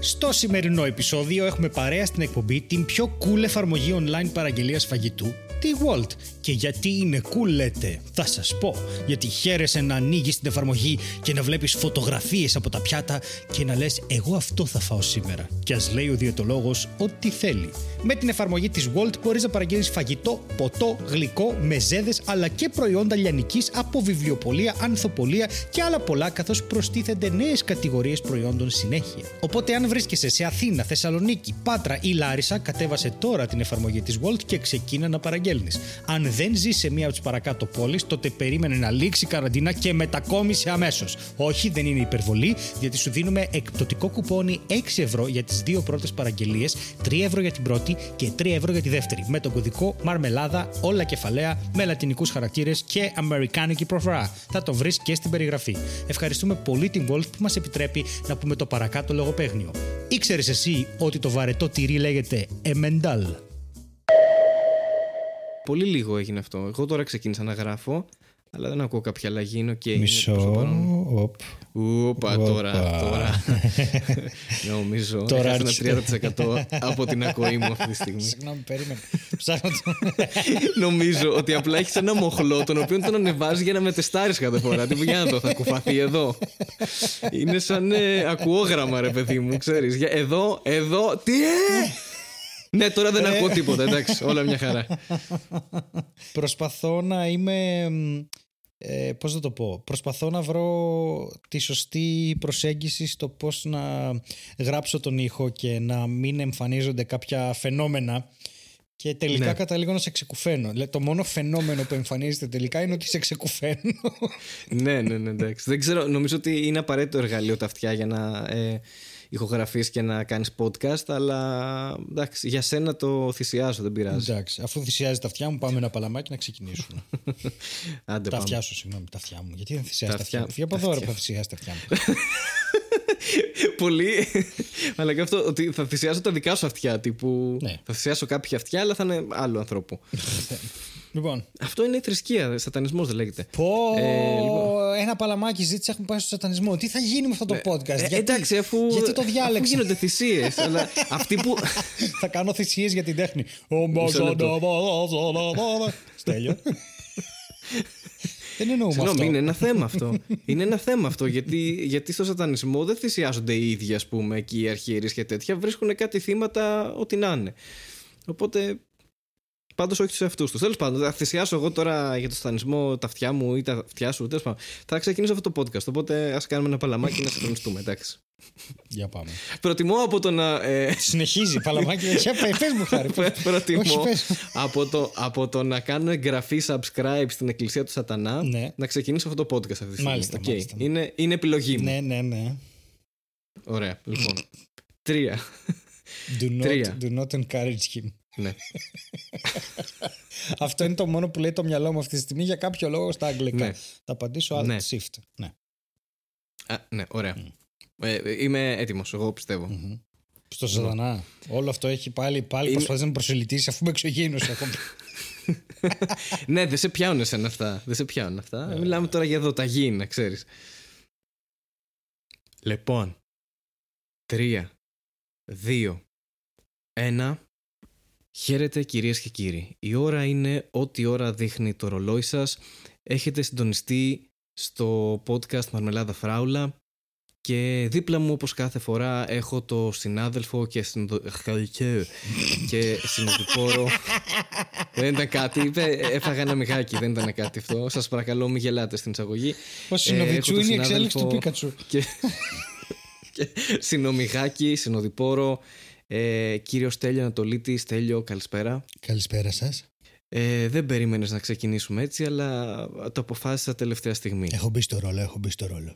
Στο σημερινό επεισόδιο έχουμε παρέα στην εκπομπή την πιο cool εφαρμογή online παραγγελίας φαγητού, τη Walt. Και γιατί είναι cool λέτε, θα σας πω. Γιατί χαίρεσαι να ανοίγεις την εφαρμογή και να βλέπεις φωτογραφίες από τα πιάτα και να λες εγώ αυτό θα φάω σήμερα. Και ας λέει ο διαιτολόγος ό,τι θέλει. Με την εφαρμογή της Walt μπορείς να παραγγείλεις φαγητό, ποτό, γλυκό, μεζέδες αλλά και προϊόντα λιανικής από βιβλιοπολία, ανθοπολία και άλλα πολλά καθώς προστίθενται νέες κατηγορίες προϊόντων συνέχεια. Οπότε αν βρίσκεσαι σε Αθήνα, Θεσσαλονίκη, Πάτρα ή Λάρισα, κατέβασε τώρα την εφαρμογή της Walt και ξεκίνα να παραγγέλνεις. Αν δεν ζεις σε μία από τις παρακάτω πόλεις, τότε περίμενε να λήξει η καραντίνα και μετακόμισε αμέσως. Όχι, δεν είναι υπερβολή, γιατί σου δίνουμε εκπτωτικό κουπόνι 6 ευρώ για τις δύο πρώτες παραγγελίες, 3 ευρώ για την πρώτη και 3 ευρώ για τη δεύτερη. Με τον κωδικό Μαρμελάδα, όλα κεφαλαία, με λατινικούς χαρακτήρες και αμερικάνικη προφορά. Θα το βρεις και στην περιγραφή. Ευχαριστούμε πολύ την Volt που μας επιτρέπει να πούμε το παρακάτω λογοπαίγνιο. Ήξερες εσύ ότι το βαρετό τυρί λέγεται Εμεντάλ. Πολύ λίγο έγινε αυτό. Εγώ τώρα ξεκίνησα να γράφω, αλλά δεν ακούω κάποια αλλαγή. Είναι okay, Μισό. Οπ. Ούπα, τώρα. τώρα. Νομίζω. Τώρα ένα άρχισε. 30% από την ακοή μου αυτή τη στιγμή. Συγγνώμη, περίμενε. Ψάχνω το. Νομίζω ότι απλά έχεις ένα μοχλό τον οποίο τον ανεβάζεις για να με τεστάρει κάθε φορά. Τι για να το θα κουφαθεί εδώ. Είναι σαν ε, ακουόγραμμα, ρε παιδί μου, ξέρεις. Εδώ, εδώ, τι ε! Ναι, τώρα δεν ακούω τίποτα, εντάξει, όλα μια χαρά. Προσπαθώ να είμαι. μ, Ε, πώς να το πω. Προσπαθώ να βρω τη σωστή προσέγγιση στο πώς να γράψω τον ήχο και να μην εμφανίζονται κάποια φαινόμενα και τελικά Ναι. καταλήγω να σε ξεκουφαίνω. Δηλαδή, το μόνο φαινόμενο που εμφανίζεται τελικά είναι ότι σε ξεκουφαίνω. ναι, ναι, ναι, εντάξει. Δεν ξέρω, νομίζω ότι είναι απαραίτητο εργαλείο τα αυτιά για να ε, ηχογραφείς και να κάνεις podcast, αλλά εντάξει, για σένα το θυσιάζω, δεν πειράζει. Εντάξει, αφού θυσιάζει τα αυτιά μου, πάμε ένα παλαμάκι να ξεκινήσουμε. Άντε τα πάμε. αυτιά σου, συγγνώμη, τα αυτιά μου. Γιατί δεν θυσιάζει τα Τα αυτιά μου; αυτιά- Φύγε από τα εδώ, ρε, αυτιά. που θυσιάζει τα αυτιά μου. Πολύ. αλλά και αυτό ότι θα θυσιάσω τα δικά σου αυτιά. Τύπου. Ναι. Θα θυσιάσω κάποια αυτιά, αλλά θα είναι άλλου ανθρώπου. λοιπόν, αυτό είναι η θρησκεία. Σατανισμός δεν λέγεται. Πω, Ε, λοιπόν. ένα παλαμάκι ζήτησε, έχουν πάει στο σατανισμό. Τι θα γίνει με αυτό το podcast, Ε, γιατί, εντάξει, αφού, γιατί το αφού διάλεξα. γίνονται θυσίες. αλλά αυτοί που. θα κάνω θυσίες για την τέχνη. Μισό λεπτό. Στέλιο. Δεν εννοούμε Συγγνώμη, αυτό. είναι ένα θέμα αυτό. είναι ένα θέμα αυτό. Γιατί, γιατί στο σατανισμό δεν θυσιάζονται οι ίδιοι, ας πούμε, εκεί οι αρχιερείς και τέτοια. Βρίσκουν κάτι θύματα, ό,τι να είναι. Οπότε. Πάντως όχι του εαυτού τους. Τέλος πάντων, θα θυσιάσω εγώ τώρα για το σατανισμό τα αυτιά μου ή τα αυτιά σου. Τέλος πάντων, θα ξεκινήσω αυτό το podcast. Οπότε ας κάνουμε ένα παλαμάκι να συντονιστούμε, εντάξει. Για πάμε. Προτιμώ από το να. Ε, Συνεχίζει, παλαμάκι. Για πε- πες μου, Χάρη. πες. προτιμώ Όχι, πες. από, το, από το να κάνω εγγραφή subscribe στην Εκκλησία του Σατανά Ναι. να ξεκινήσω αυτό το podcast αυτή τη στιγμή. Μάλιστα, Οκ. μάλιστα. Είναι, είναι επιλογή μου. Ναι, ναι, ναι. Ωραία, λοιπόν. Τρία. Do not, Τρία. do not encourage him. Ναι. Αυτό είναι το μόνο που λέει το μυαλό μου αυτή τη στιγμή για κάποιο λόγο στα αγγλικά. Ναι. Θα απαντήσω alt Ναι. shift. Ναι. Α, ναι, ωραία. Ε, είμαι έτοιμος, εγώ πιστεύω. Μμμ. Στο σατανά. Όλο αυτό έχει πάλι, πάλι Είναι- προσπαθείς να με προσελητήσεις αφού είμαι εξωγήινος έχω. ναι, δεν σε πιάνουν εσένα αυτά. Δεν σε πιάνουν αυτά. Μιλάμε τώρα για δοταγή, να ξέρεις. Λοιπόν. Τρία. Δύο. Ένα. Χαίρετε κυρίες και κύριοι. Η ώρα είναι ό,τι ώρα δείχνει το ρολόι σας. Έχετε συντονιστεί στο podcast Μαρμελάδα Φράουλα και δίπλα μου όπως κάθε φορά έχω το συνάδελφο και, συνδο... και συνοδοιπόρο δεν ήταν κάτι, είπε, έφαγα ένα μυγάκι, δεν ήταν κάτι αυτό. Σας παρακαλώ μην γελάτε στην εισαγωγή. Ο Ε, Συνοβιτσού έχω το είναι η εξέλιξη του συνάδελφο Πίκατσου. Και, και συνομιγάκι, συνοδοιπόρο. Ε, κύριο Στέλιο Ανατολίτη, Στέλιο, καλησπέρα. Καλησπέρα σας. Ε, δεν περίμενες να ξεκινήσουμε έτσι, αλλά το αποφάσισα τελευταία στιγμή. Έχω μπει στο ρόλο, έχω μπει στο ρόλο.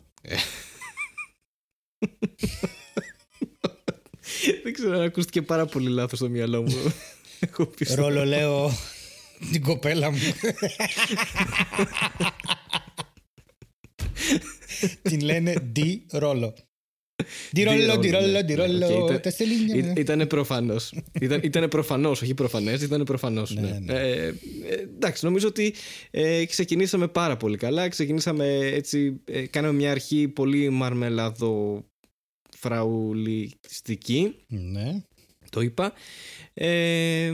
δεν ξέρω, ακούστηκε πάρα πολύ λάθος στο μυαλό μου. Έχω πει στο- Ρόλο λέω την κοπέλα μου. την λένε Ντι Ρόλο. Ντι Ρόλο, Ρόλο, Ντι Ρόλο, ναι. Ντι Ναι, Ρόλο. οκ, ήταν- Τα στελίνια. Ή- Ήτανε προφανώς. Ήταν, ήτανε προφανώς, όχι προφανές, ήταν προφανώς. Ναι, Ναι, ναι. Ε, ε, εντάξει, νομίζω ότι ε, ξεκινήσαμε πάρα πολύ καλά. Ξεκινήσαμε έτσι, ε, κάναμε μια αρχή πολύ μαρμελαδοφραουλιστική. Ναι. Το είπα. Ε,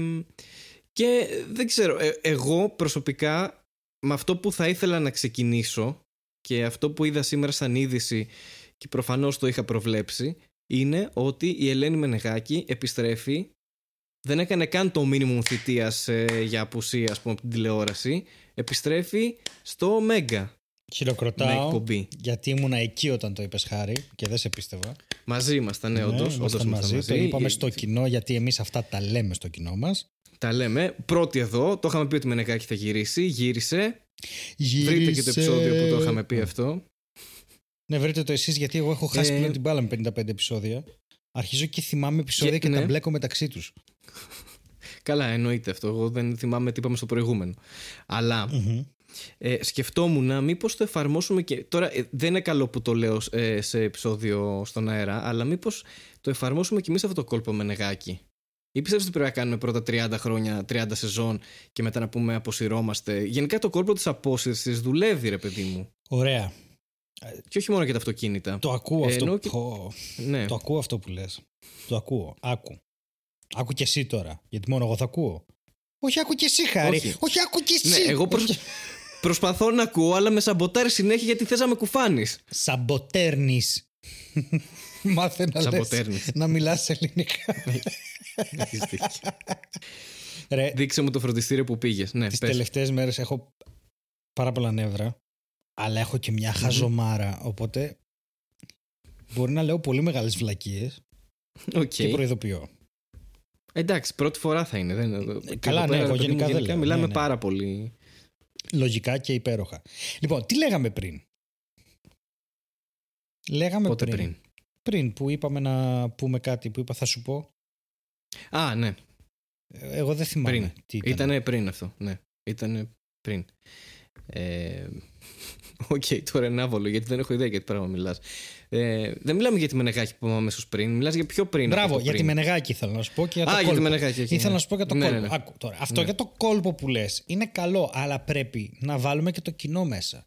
και δεν ξέρω, ε, εγώ προσωπικά με αυτό που θα ήθελα να ξεκινήσω και αυτό που είδα σήμερα σαν είδηση και προφανώς το είχα προβλέψει είναι ότι η Ελένη Μενεγάκη επιστρέφει δεν έκανε καν το μίνιμουμ θητείας ε, για απουσία ας πούμε από την τηλεόραση επιστρέφει στο Μέγκα Χειροκροτάω γιατί ήμουν εκεί όταν το είπες Χάρη και δεν σε πίστευα Μαζί ήμασταν, ναι, όντως, όντως μαζί. μαζί. Το είπαμε στο κοινό γιατί εμείς αυτά τα λέμε στο κοινό μας τα λέμε. Πρώτη εδώ. Το είχαμε πει ότι η Μενεγάκη θα γυρίσει. Γύρισε. Γύρισε. Βρείτε και το επεισόδιο που το είχαμε πει αυτό. Ναι, βρείτε το εσείς γιατί εγώ έχω χάσει ε... πλέον την μπάλα με 55 επεισόδια. Αρχίζω και θυμάμαι επεισόδια και, και ναι. τα μπλέκω μεταξύ τους. Καλά, εννοείται αυτό. Εγώ δεν θυμάμαι τι είπαμε στο προηγούμενο. Αλλά mm-hmm. ε, σκεφτόμουν μήπως το εφαρμόσουμε και. Τώρα ε, δεν είναι καλό που το λέω ε, σε επεισόδιο στον αέρα, αλλά μήπως το εφαρμόσουμε και εμείς αυτό το κόλπο με νεγάκι. Ή πιστεύεις ότι πρέπει να κάνουμε πρώτα 30 χρόνια, 30 σεζόν και μετά να πούμε αποσυρώμαστε; Γενικά το κόλπο της απόσυρσης δουλεύει, ρε παιδί μου. Ωραία. Και όχι μόνο για τα αυτοκίνητα. Το ακούω ε, αυτό. Και... Ναι. Το ακούω αυτό που λες. Το ακούω. Άκου. Άκου και εσύ τώρα. Γιατί μόνο εγώ θα ακούω. Όχι, άκου και εσύ, Χάρη. Όχι, όχι άκου και ναι, εσύ. Ναι, εγώ προσ... προσπαθώ να ακούω, αλλά με σαμποτάρει συνέχεια γιατί θε να με κουφάνεις. Σαμποτέρνεις. Μάθε να, λες, να μιλάς ελληνικά. Ρε, Δείξε μου το φροντιστήριο που πήγες. Ναι, τις τελευταίες μέρες έχω πάρα πολλά νεύρα, αλλά έχω και μια χαζομάρα, οπότε μπορεί να λέω πολύ μεγάλες βλακίες okay. και προειδοποιώ. Εντάξει, πρώτη φορά θα είναι. Δεν... Ε, καλά, ναι, εγώ γενικά δεν λέω. Μιλάμε ναι, ναι. πάρα πολύ. Λογικά και υπέροχα. Λοιπόν, τι λέγαμε πριν; Λέγαμε Πότε πριν. πριν; που είπαμε να πούμε κάτι που είπα θα σου πω. Α, ναι. Εγώ δεν θυμάμαι πριν. τι ήταν. Ήτανε πριν αυτό, ναι. Ήτανε πριν. Ε, OK, okay, τώρα είναι άβολο γιατί δεν έχω ιδέα για τι πράγμα μιλάς. Ε, δεν μιλάμε για τη Μενεγάκη που είπαμε αμέσως πριν, μιλάς για πιο πριν. Μπράβο, για τη Μενεγάκη ήθελα να σου πω και για το Α, κόλπο. για τη Μενεγάκη, Ήθελα ναι. να σου πω για το ναι, κόλπο. Ναι, ναι. Άκου, τώρα. Αυτό ναι. για το κόλπο που λες είναι καλό, αλλά πρέπει να βάλουμε και το κοινό μέσα.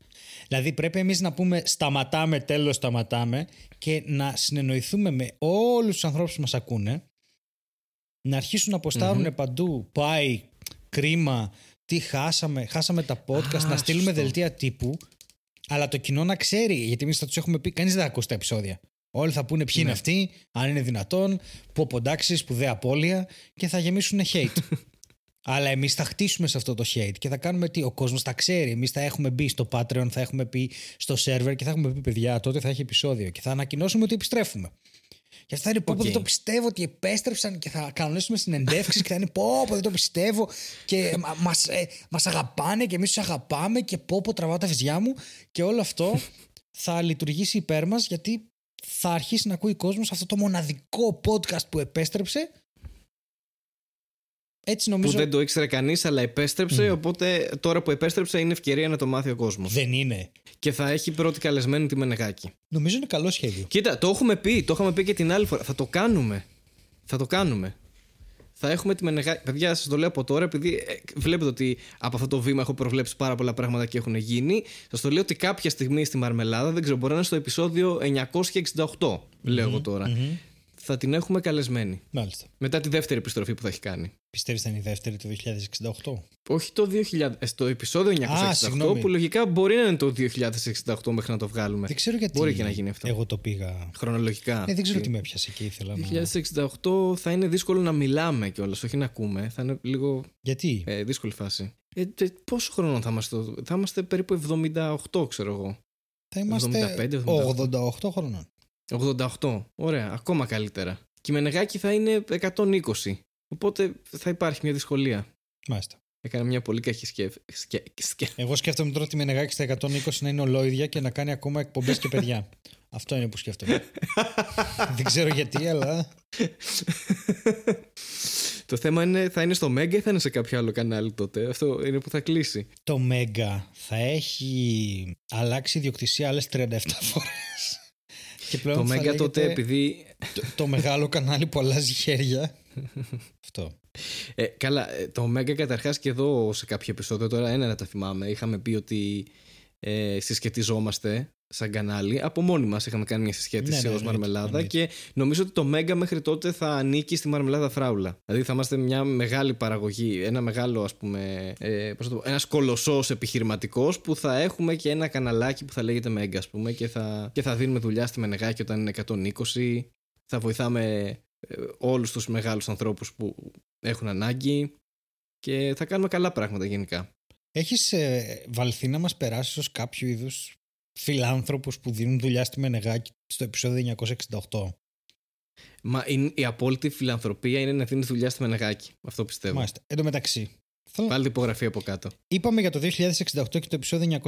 Δηλαδή πρέπει εμείς να πούμε σταματάμε, τέλος σταματάμε και να συνεννοηθούμε με όλους τους ανθρώπους που μας ακούνε να αρχίσουν να αποστάρουν παντού. Πάει, κρίμα, τι χάσαμε, χάσαμε τα podcast, να στείλουμε δελτία τύπου. Αλλά το κοινό να ξέρει, γιατί εμείς θα τους έχουμε πει, κανείς δεν θα ακούσει τα επεισόδια. Όλοι θα πούνε ποιοι είναι ναι. αυτοί, αν είναι δυνατόν, που αποντάξει, σπουδαία απώλεια και θα γεμίσουν hate. Αλλά εμείς θα χτίσουμε σε αυτό το hate και θα κάνουμε τι. Ο κόσμος τα ξέρει. Εμείς θα έχουμε μπει στο Patreon, θα έχουμε πει στο server και θα έχουμε πει παιδιά, τότε θα έχει επεισόδιο και θα ανακοινώσουμε ότι επιστρέφουμε. Και αυτά είναι πω, okay. δεν το πιστεύω ότι επέστρεψαν και θα κανονίσουμε συνεντεύξεις και θα είναι πω, πω δεν το πιστεύω και μα ε, μας αγαπάνε και εμείς τους αγαπάμε και πω, πω τραβάω τα βυζιά μου και όλο αυτό θα λειτουργήσει υπέρ μας γιατί θα αρχίσει να ακούει ο κόσμος αυτό το μοναδικό podcast που επέστρεψε έτσι νομίζω... Που δεν το ήξερε κανείς, αλλά επέστρεψε. Mm. Οπότε τώρα που επέστρεψε είναι ευκαιρία να το μάθει ο κόσμος. Δεν είναι. Και θα έχει πρώτη καλεσμένη τη Μενεγάκη. Νομίζω είναι καλό σχέδιο. Κοίτα, το έχουμε πει. Το είχαμε πει και την άλλη φορά. Θα το κάνουμε. Θα το κάνουμε. Θα έχουμε τη Μενεγάκη. Παιδιά, σας το λέω από τώρα, επειδή ε, βλέπετε ότι από αυτό το βήμα έχω προβλέψει πάρα πολλά πράγματα και έχουν γίνει. Σας το λέω ότι κάποια στιγμή στη Μαρμελάδα, δεν ξέρω, μπορεί να είναι στο επεισόδιο 968, λέω εγώ τώρα θα την έχουμε καλεσμένη. Μάλιστα. Μετά τη δεύτερη επιστροφή που θα έχει κάνει. Πιστεύεις θα είναι η δεύτερη το 2068. Όχι το 2000. Ε, στο επεισόδιο 968 που λογικά μπορεί να είναι το 2068 μέχρι να το βγάλουμε. Δεν ξέρω γιατί. Μπορεί και να γίνει αυτό. Εγώ το πήγα. Χρονολογικά. Ε, δεν ξέρω τι με έπιασε και ήθελα 2068 θα είναι δύσκολο να μιλάμε κιόλας, όχι να ακούμε. Θα είναι λίγο. Γιατί; Ε, δύσκολη φάση. Ε, πόσο χρόνο θα είμαστε, θα είμαστε περίπου 78, ξέρω εγώ. Θα είμαστε 75, 88 χρονών. 88. Ωραία, ακόμα καλύτερα. Και η Μενεγάκη θα είναι 120. Οπότε θα υπάρχει μια δυσκολία. Μάλιστα. Έκανα μια πολύ κακή σκέφ... Εγώ σκέφτομαι τώρα τη Μενεγάκη στα 120 να είναι ολόιδια και να κάνει ακόμα εκπομπές και παιδιά. Αυτό είναι που σκέφτομαι. Δεν ξέρω γιατί, αλλά. Το θέμα είναι θα είναι στο Μέγκα ή θα είναι σε κάποιο άλλο κανάλι τότε; Αυτό είναι που θα κλείσει. Το Μέγκα θα έχει αλλάξει ιδιοκτησία άλλες 37 φορές το Μέγκα τότε επειδή... Το, μεγάλο κανάλι που αλλάζει χέρια. Αυτό. Ε, καλά, ε, το Μέγκα καταρχάς και εδώ σε κάποιο επεισόδιο, τώρα ένα να τα θυμάμαι, είχαμε πει ότι ε, συσχετιζόμαστε σαν κανάλι. Από μόνοι μας είχαμε κάνει μια συσχέτιση Ναι, ναι, ως εννοείται, μαρμελάδα εννοείται. και νομίζω ότι το Μέγκα μέχρι τότε θα ανήκει στη μαρμελάδα φράουλα. Δηλαδή θα είμαστε μια μεγάλη παραγωγή, ένα μεγάλο ας πούμε, ε, πώς το πω, ένας κολοσσός επιχειρηματικός που θα έχουμε και ένα καναλάκι που θα λέγεται Μέγκα ας πούμε και θα, και θα δίνουμε δουλειά στη Μενεγάκη όταν είναι 120, θα βοηθάμε ε, όλους τους μεγάλους ανθρώπους που έχουν ανάγκη και θα κάνουμε καλά πράγματα γενικά. Έχεις ε, βαλθεί να μας περάσεις ως κάποιο είδους φιλάνθρωπους που δίνουν δουλειά στη Μενεγάκη στο επεισόδιο 968. Μα η, η απόλυτη φιλανθρωπία είναι να δίνεις δουλειά στη Μενεγάκη. Αυτό πιστεύω. Μάλιστα. Εν τω μεταξύ, θέλω... Βάλτε υπογραφή από κάτω. είπαμε για το 2068 και το επεισόδιο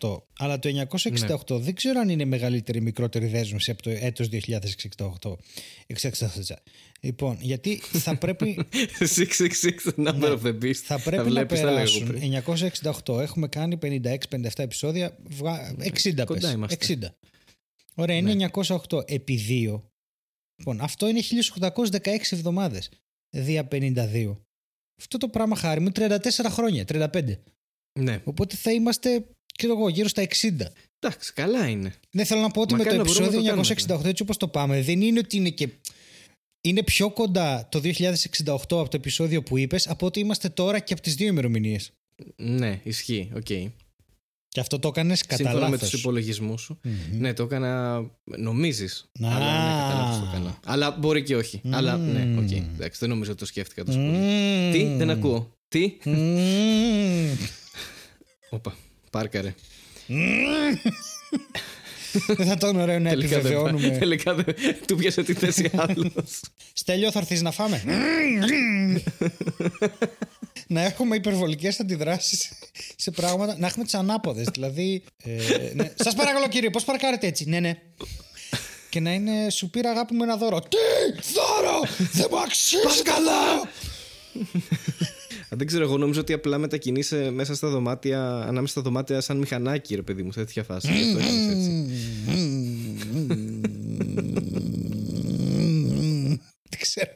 968. Αλλά το 968 δεν ξέρω αν είναι μεγαλύτερη ή μικρότερη δέσμευση από το έτος 2068. 668. Λοιπόν, γιατί θα πρέπει, 666 the number Ναι. of the beast. θα πρέπει να βλέπεις, τα λέγω περάσουν πριν. 968. Έχουμε κάνει 56-57 επεισόδια. βγα- 60 κοντά πες. είμαστε. 60. Ωραία, είναι Ναι. 908 επί 2. Λοιπόν, αυτό είναι 1816 εβδομάδες. Δια 52. Αυτό το πράγμα χάρη μου 34 χρόνια, 35. Ναι. Οπότε θα είμαστε, ξέρω εγώ, γύρω στα 60. Εντάξει, καλά είναι. Δεν θέλω να πω ότι με το Μακάρι να μπορούμε επεισόδιο να το κάνουμε 968 έτσι όπως το πάμε δεν είναι ότι είναι και... Είναι πιο κοντά το 2068 από το επεισόδιο που είπες από ότι είμαστε τώρα και από τις δύο ημερομηνίες. Ναι, ισχύει. Οκ. Και αυτό το έκανες κατά Σύμφωνα με λάθος. τους υπολογισμούς σου. Μμμ. Ναι, το έκανα. Νομίζεις. Α. Αλλά ναι, κατά λάθος το έκανα. Αλλά μπορεί και όχι. Αλλά ναι, οκ. Εντάξει, δεν νομίζω ότι το σκέφτηκα τόσο πολύ. Μμμ. Τι, δεν ακούω. Τι; Μμμ. Όπα, πάρκαρε. Δεν θα ήταν ωραίο να Τελικά δεν επιβεβαιώνουμε. Τελικά δεν. Του πιάσε τη θέση άλλος. Στέλιο, θα έρθεις να φάμε; να έχουμε υπερβολικές αντιδράσεις σε πράγματα. Να έχουμε τι ανάποδε. Δηλαδή. Ε, ναι. Σας παρακαλώ, κύριε, πώς παρκάρετε έτσι; Ναι, ναι. Και να είναι σου πήρα αγάπη μου ένα δώρο. Τι! Δώρο! Δεν μου αξίζει καλά! Δεν ξέρω, εγώ νομίζω ότι απλά μετακινείσαι μέσα στα δωμάτια, ανάμεσα στα δωμάτια σαν μηχανάκι, ρε παιδί μου, σε τέτοια φάση. Γι' αυτό έκανες έτσι. Δεν ξέρω.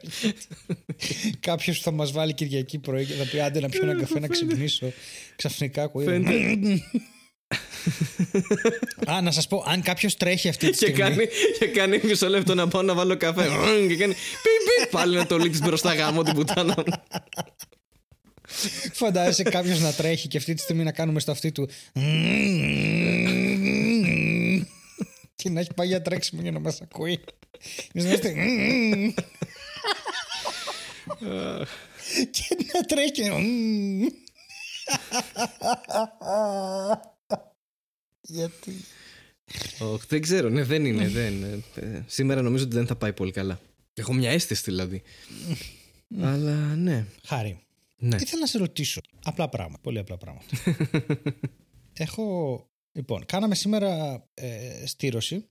Κάποιος θα μας βάλει Κυριακή πρωί και θα πει άντε να πιω ένα καφέ να ξυπνήσω. Ξαφνικά ακούει. Φαίνεται. Α, να σας πω, αν κάποιος τρέχει αυτή τη και, στιγμή. κάνει, και κάνει μισό λεπτό να πάω να βάλω καφέ. και κάνει πι, πι, πάλι να το λύτης μπροστά γάμο την πουτάνα μου. Φαντάζεσαι κάποιος να τρέχει και αυτή τη στιγμή να κάνουμε στο αυτί του. και να έχει πάει για τρέξιμο για να μας ακούει. Εμείς να είμαστε. και να τρέχει. και- Γιατί; Ωχ, δεν ξέρω, ναι, δεν είναι. Δεν, ε, σήμερα νομίζω ότι δεν θα πάει πολύ καλά. Έχω μια αίσθηση δηλαδή. Αλλά ναι. Χάρη, ναι. ήθελα να σε ρωτήσω απλά πράγματα. Πολύ απλά πράγματα. Έχω. Λοιπόν, κάναμε σήμερα ε, στήρωση